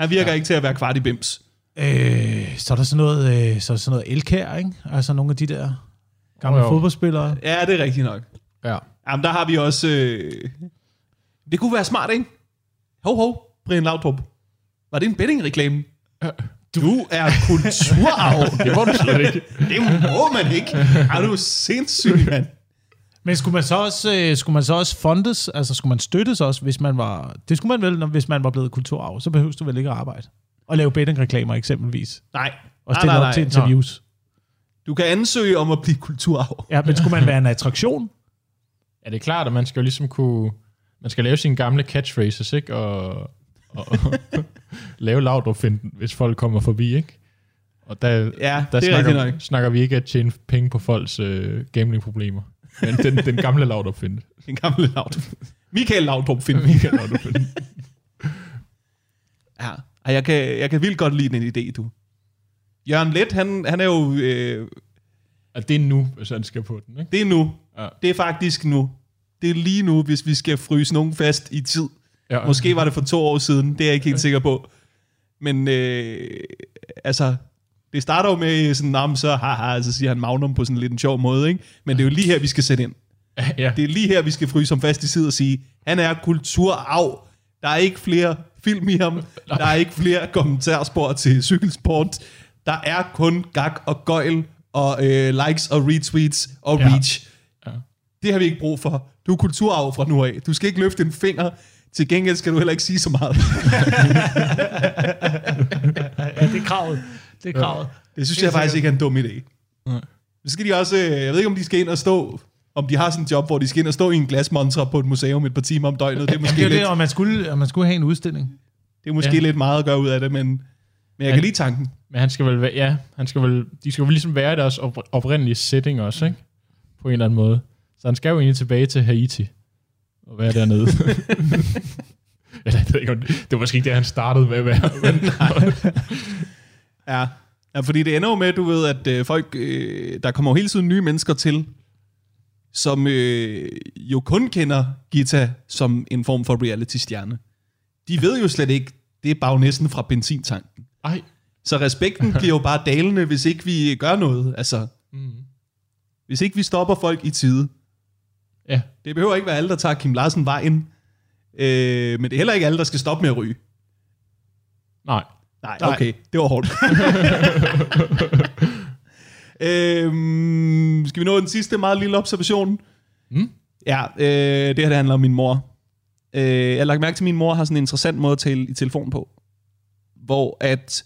Han virker ja. ikke til at være kvart i bims. Øh, så er der sådan noget, øh, så er der sådan noget elkær, ikke? Altså nogle af de der gamle jo. fodboldspillere. Ja, det er rigtigt nok. Ja. Jamen, der har vi også... Øh... Det kunne være smart, ikke? Hov, hov, Brian Laudrup. Var det en betting-reklame? Du er kulturarv. Det må du slet ikke. det må man ikke. Er du sindssyg, mand? Men skulle man så også, øh, skulle man så også fondes, altså skulle man støttes også, hvis man var... Det skulle man vel, når, hvis man var blevet kulturarv. Så behøver du vel ikke at arbejde. Og lave betting-reklamer eksempelvis. Nej. Og nej, stille nej, op til nej. interviews. Du kan ansøge om at blive kulturarv. Ja, men skulle man være en attraktion? Ja, det er klart, at man skal jo ligesom kunne... Man skal lave sine gamle catchphrases, ikke? Og, og, og lave Laudrup-finden, hvis folk kommer forbi, ikke? Og der, Ja, der er snakker, snakker vi ikke at tjene penge på folks øh, gamblingproblemer. Men den, den gamle Laudrup-finte. Den gamle Laudrup. Michael Laudrup finder Michael Laudrup-finte. Ja, Ej, jeg kan, jeg kan vildt godt lide den idé, du. Jørgen Let, han, han er jo... Øh, Og det er nu, hvis han skal på den, ikke? det er nu. Ja. Det er faktisk nu. Det er lige nu, hvis vi skal fryse nogen fast i tid. Ja. Måske var det for to år siden, det er jeg ikke helt sikker på. Men øh, altså, det starter jo med sådan, nah, så haha, så siger han Magnum på sådan lidt en sjov måde, ikke? Men det er jo lige her, vi skal sætte ind. ja. Det er lige her, vi skal fryse ham fast i tid og sige, han er kulturarv. Der er ikke flere film i ham. Der er ikke flere kommentarspor til cykelsport. Der er kun gag og gøjl og øh, likes og retweets og Ja. reach. Ja. Det har vi ikke brug for. Du er kulturarv fra nu af. Du skal ikke løfte en finger. Til gengæld skal du heller ikke sige så meget. Ja, det er kravet. Det er kravet. Det synes jeg faktisk ikke er en dum idé. Nej. Så skal de også, øh, jeg ved ikke om de skal ind og stå, om de har sådan en job, hvor de skal ind og stå i en glasmontre på et museum et par timer om døgnet. Det er måske, Det er lidt, det, og man skulle, og man skulle have en udstilling. det er måske Ja. lidt meget at gøre ud af det, men, men jeg kan Han- lide tanken. Men han skal vel være, ja, han skal vel, de skal vel ligesom være i deres op- oprindelige setting også, ikke? På en eller anden måde. Så han skal jo egentlig tilbage til Haiti og være dernede. Eller, jeg ved ikke, om det, det var måske ikke det, han startede med at være. Men, Ja. ja, fordi det ender jo med, du ved, at øh, folk, øh, der kommer jo hele tiden nye mennesker til, som øh, jo kun kender Gita som en form for reality-stjerne. De ved jo slet ikke, det er bare næsten fra benzintanken. ej, Så respekten bliver jo bare dalende, hvis ikke vi gør noget. Altså, mm, hvis ikke vi stopper folk i tide. ja, Det behøver ikke være alle, der tager Kim Larsen vejen. Øh, men det er heller ikke alle, der skal stoppe med at ryge. nej. Nej, Nej. okay. Det var hårdt. Øhm, skal vi nå den sidste meget lille observation? Mm. Ja, øh, det her det handler om min mor. Øh, jeg har lagt mærke til, at min mor har sådan en interessant måde at tale i telefon på. Hvor at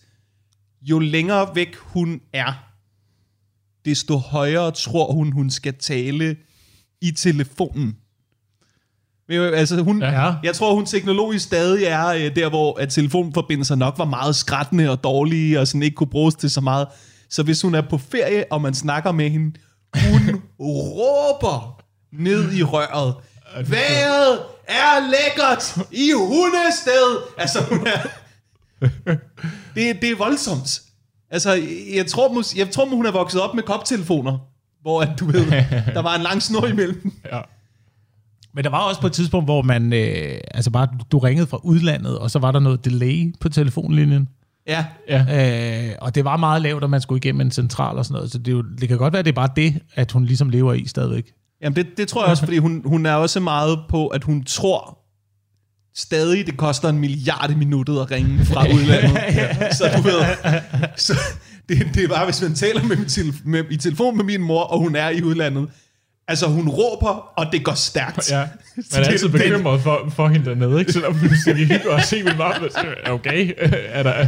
jo længere væk hun er, desto højere tror hun, hun skal tale i telefonen. Men Altså hun. Ja. Jeg tror, hun teknologisk stadig er øh, der, hvor at telefonforbindelser nok var meget skrættende og dårlige, og sådan ikke kunne bruges til så meget. Så hvis hun er på ferie, og man snakker med hende, hun råber ned i røret. Vejret er lækkert i hundested. Altså, hun er... Det, det er voldsomt. Altså, jeg tror, mus- jeg tror, hun er vokset op med koptelefoner, hvor at, du ved, der var en lang snor imellem. Ja. Men der var også på et tidspunkt, hvor man, øh, altså bare, du ringede fra udlandet, og så var der noget delay på telefonlinjen. Ja, Ja. Øh, og det var meget lavt, og man skulle igennem en central og sådan noget. Så det, jo, det kan godt være, at det er bare det, at hun ligesom lever i stadigvæk. Jamen det, det tror jeg også, fordi hun, hun er også meget på, at hun tror stadig, det koster en milliard i minuttet at ringe fra udlandet. så du ved, så det, det er bare, hvis man taler med, min med, i telefon med min mor, og hun er i udlandet, altså hun råber, og det går stærkt. Ja. Man er altid bekymret for, for hende dernede, ikke? Selvom vi skal hygge og se min mamma. så er Okay, er der...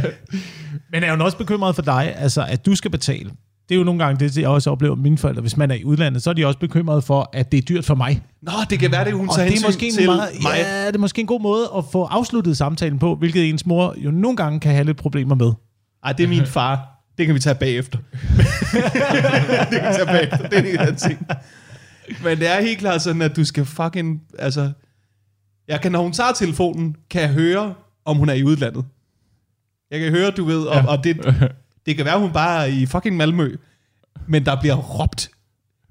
Men er hun også bekymret for dig, altså at du skal betale? Det er jo nogle gange det, jeg også oplever med mine forældre. Hvis man er i udlandet, så er de også bekymret for, at det er dyrt for mig. Nå, det kan være det, hun Og tager det er, måske en til meget, mig. ja, det er måske en god måde at få afsluttet samtalen på, hvilket ens mor jo nogle gange kan have lidt problemer med. Ej, det er min far. Det kan vi tage bagefter. det kan vi tage bagefter. Det er en anden ting. Men det er helt klart sådan, at du skal fucking... Altså, jeg kan, når hun tager telefonen, kan jeg høre, om hun er i udlandet. Jeg kan høre, du ved, og, Ja. og det, det kan være, hun bare er i fucking Malmø. Men der bliver råbt.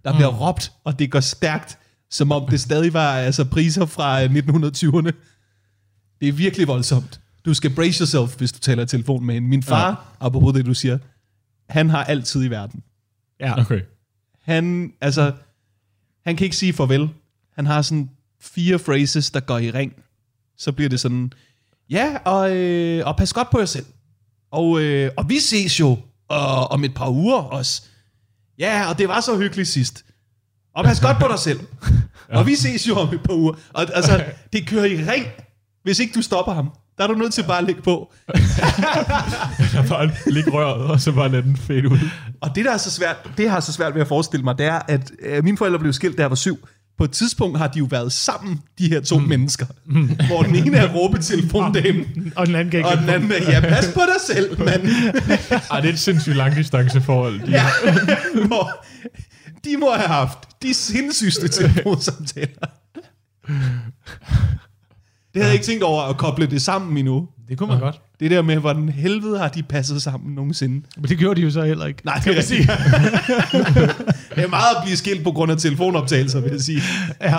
Der bliver råbt, og det går stærkt, som om det stadig var altså, priser fra øh, 1920'erne. Det er virkelig voldsomt. Du skal brace yourself, hvis du taler i telefon med hende. Min far, ja. apropos det, du siger, han har altid i verden. Ja. Okay. Han, altså, han kan ikke sige farvel. Han har sådan fire phrases, der går i ring. Så bliver det sådan, ja, og, øh, og pas godt på jer selv. Og, øh, og vi ses jo og, om et par uger også. Ja, og det var så hyggeligt sidst. Og pas godt på dig selv. ja. Og vi ses jo om et par uger. Og altså, det kører i ring, hvis ikke du stopper ham. Der er du nødt til bare at lægge på. Der bare ligge røret, og så bare lade den fade ud. Og det, der er så svært, det har så svært ved at forestille mig, det er, at øh, mine forældre blev skilt, da jeg var syv. På et tidspunkt har de jo været sammen, de her to mm. mennesker. Hvor den ene er råbetelefondamen, Og den anden kan ikke og den anden er, ja, pas på dig selv, mand. Ej, det er et sindssygt langdistanceforhold. De, Ja. Hvor de må have haft de sindssygste telefonsamtaler. Det havde jeg ikke tænkt over at koble det sammen endnu. Det kunne man godt. Det der med, hvordan helvede har de passet sammen nogensinde. Men det gjorde de jo så heller ikke. Nej, det er rigtigt. det er meget at blive skilt på grund af telefonoptagelser, vil jeg sige. Ja.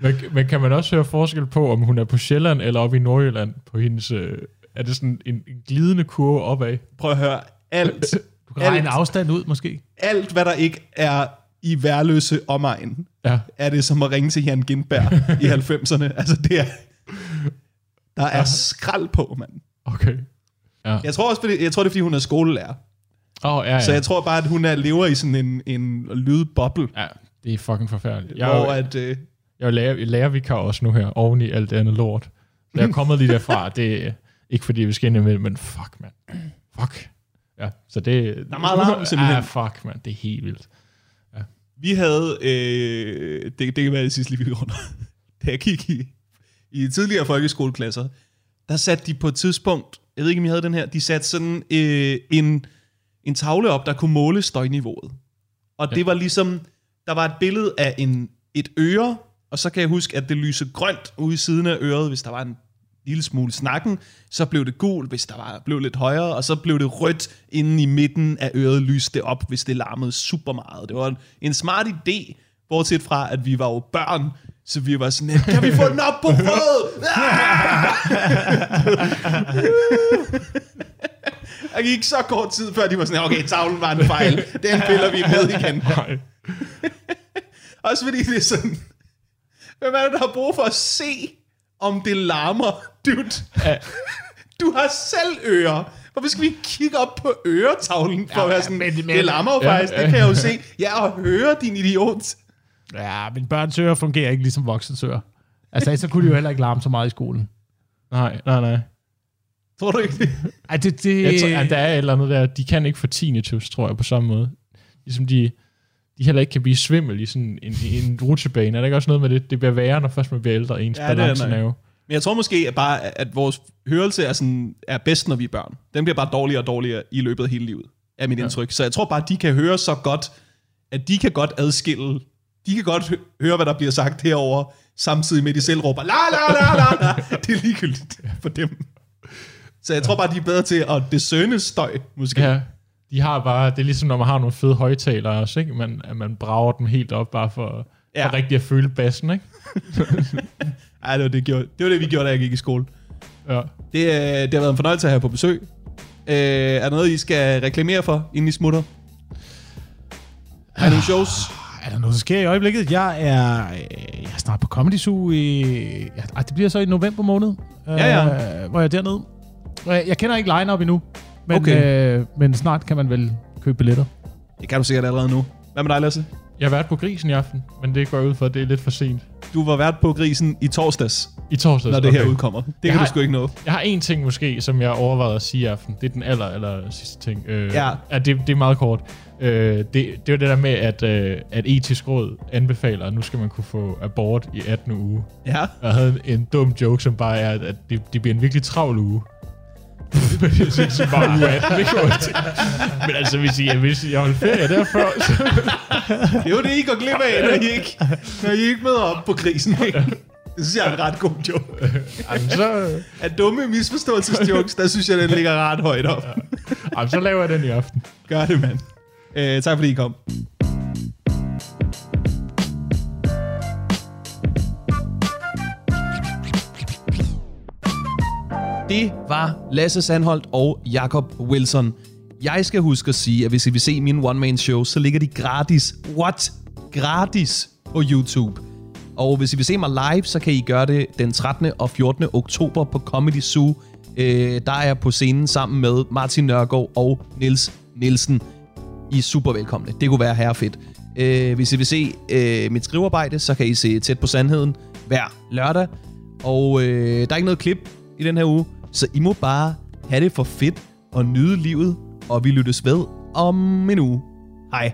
men, men kan man også høre forskel på, om hun er på Sjælland eller oppe i Nordjylland på hendes... Øh, er det sådan en, en glidende kurve opad? Prøv at høre. Alt, Du kan regne alt, afstand ud, måske. alt, hvad der ikke er i værløse omegn, Ja. er det som at ringe til Jan Gindberg i 90'erne. Altså, det er... Der er skrald på, mand. Okay. Ja. Jeg tror også, fordi, jeg tror, det er, fordi hun er skolelærer. Åh, oh, ja, ja. Så jeg tror bare, at hun er, lever i sådan en, en lydboble, Ja, det er fucking forfærdeligt. Jeg, hvor at... Øh, jeg er lærer, lærervikar også nu her, oven i alt det andet lort. Så jeg er kommet lige derfra. Det er ikke fordi, vi skal ind imellem, men fuck, mand. Fuck. Ja, så det... Der er meget larm, simpelthen. Ja, fuck, mand. Det er helt vildt. vi havde... Øh, det, det kan være, jeg sidste lige rundt. Da jeg gik i, i tidligere folkeskoleklasser, der satte de på et tidspunkt, jeg ved ikke, om I havde den her, de satte sådan øh, en, en tavle op, der kunne måle støjniveauet. Og ja. det var ligesom, der var et billede af en, et øre, og så kan jeg huske, at det lyste grønt ude i siden af øret, hvis der var en lille smule snakken, så blev det gult, hvis der var, blev lidt højere, og så blev det rødt inde i midten af øret, lyste op, hvis det larmede super meget. Det var en, en smart idé, bortset fra, at vi var jo børn, så vi var sådan, kan vi få den op på rød? Der gik så kort tid, før de var sådan, okay, tavlen var en fejl. Den piller vi med igen. Også fordi det er sådan, hvem er det, der har brug for at se, om det larmer? Dude, Ja. du har selv ører. Hvorfor skal vi kigge op på øretavlen for Ja, at være sådan, men- men- det larmer jo ja, faktisk, det ja. kan jeg jo se. Ja, og høre, din idiot. Ja, men børns ører fungerer ikke ligesom voksens ører. Altså, så kunne de jo heller ikke larme så meget i skolen. Nej, nej, nej. Tror du ikke det? Ej, det, det, Jeg tror, at der er et eller andet der, de kan ikke få tinnitus, tror jeg, på samme måde. Ligesom de, de heller ikke kan blive svimmel i sådan en, en rutsjebane. Er der ikke også noget med det? Det bliver værre, når først man bliver ældre, ens Ja, er balance er jo. Men jeg tror måske at bare, at vores hørelse er, sådan, er bedst, når vi er børn. Den bliver bare dårligere og dårligere i løbet af hele livet, er mit ja. indtryk. Så jeg tror bare, at de kan høre så godt, at de kan godt adskille, de kan godt hø- høre, hvad der bliver sagt herover samtidig med, at de selv råber, la la la la la. Det er ligegyldigt for dem. Så jeg tror bare, de er bedre til at discerne støj, måske. Ja, de har bare, det er ligesom, når man har nogle fede højtalere også, ikke? Man, at man brager dem helt op, bare for, Ja. for rigtig at føle bassen, ikke? Ej, det var det, gjorde. det var det, vi gjorde, da jeg gik i skole. Ja. Det, øh, det har været en fornøjelse at have på besøg. Øh, er der noget, I skal reklamere for, inden I smutter? Er nogle shows? Er der noget, der sker i øjeblikket? Jeg er, øh, jeg er snart på Comedy Zoo i... Ja, det bliver så i november måned, Ja, øh, hvor jeg er dernede. Øh, Jeg kender ikke line-up endnu, men, Okay. øh, men snart kan man vel købe billetter. Det kan du sikkert allerede nu. Hvad med dig, Lasse? Jeg har været på grisen i aften, men det går ud for, at det er lidt for sent. Du var vært på grisen i torsdags, I torsdags. når det her udkommer. Det kan Jeg du har- sgu ikke nå. Jeg har en ting måske, som jeg overvejede at sige i aften. Det er den aller, aller sidste ting. Øh, Ja. ja det, det er meget kort. Øh, det, det er jo det der med, at, øh, at etisk råd anbefaler, at nu skal man kunne få abort i 18. uge. Ja. Jeg havde en, en dum joke, som bare er, at det, det bliver en virkelig travl uge. jeg synes, det bare uge 18, ikke? Men altså, hvis I, hvis jeg holdt ferie derfor, så, Det er jo det, I går glip af, når I ikke, når I ikke møder op på grisen. Ikke? Det synes jeg er en ret god joke. jamen, så, Af dumme misforståelsesjokes, der synes jeg, den ligger ret højt op. jamen, så laver jeg den i aften. Gør det, mand. Øh, tak fordi I kom. Det var Lasse Sandholdt og Jakob Wilson. Jeg skal huske at sige, at hvis I vil se mine one-man-show, så ligger de gratis. What? Gratis på YouTube. Og hvis I vil se mig live, så kan I gøre det den 13. og 14. oktober på Comedy Zoo. Øh, der er jeg på scenen sammen med Martin Nørgaard og Nils Nielsen. I er super velkomne. Det kunne være herrefedt. Øh, hvis I vil se øh, mit skrivearbejde, så kan I se Tæt på Sandheden hver lørdag. Og øh, der er ikke noget klip i den her uge, så I må bare have det for fedt og nyde livet, og vi lyttes ved om en uge. Hej.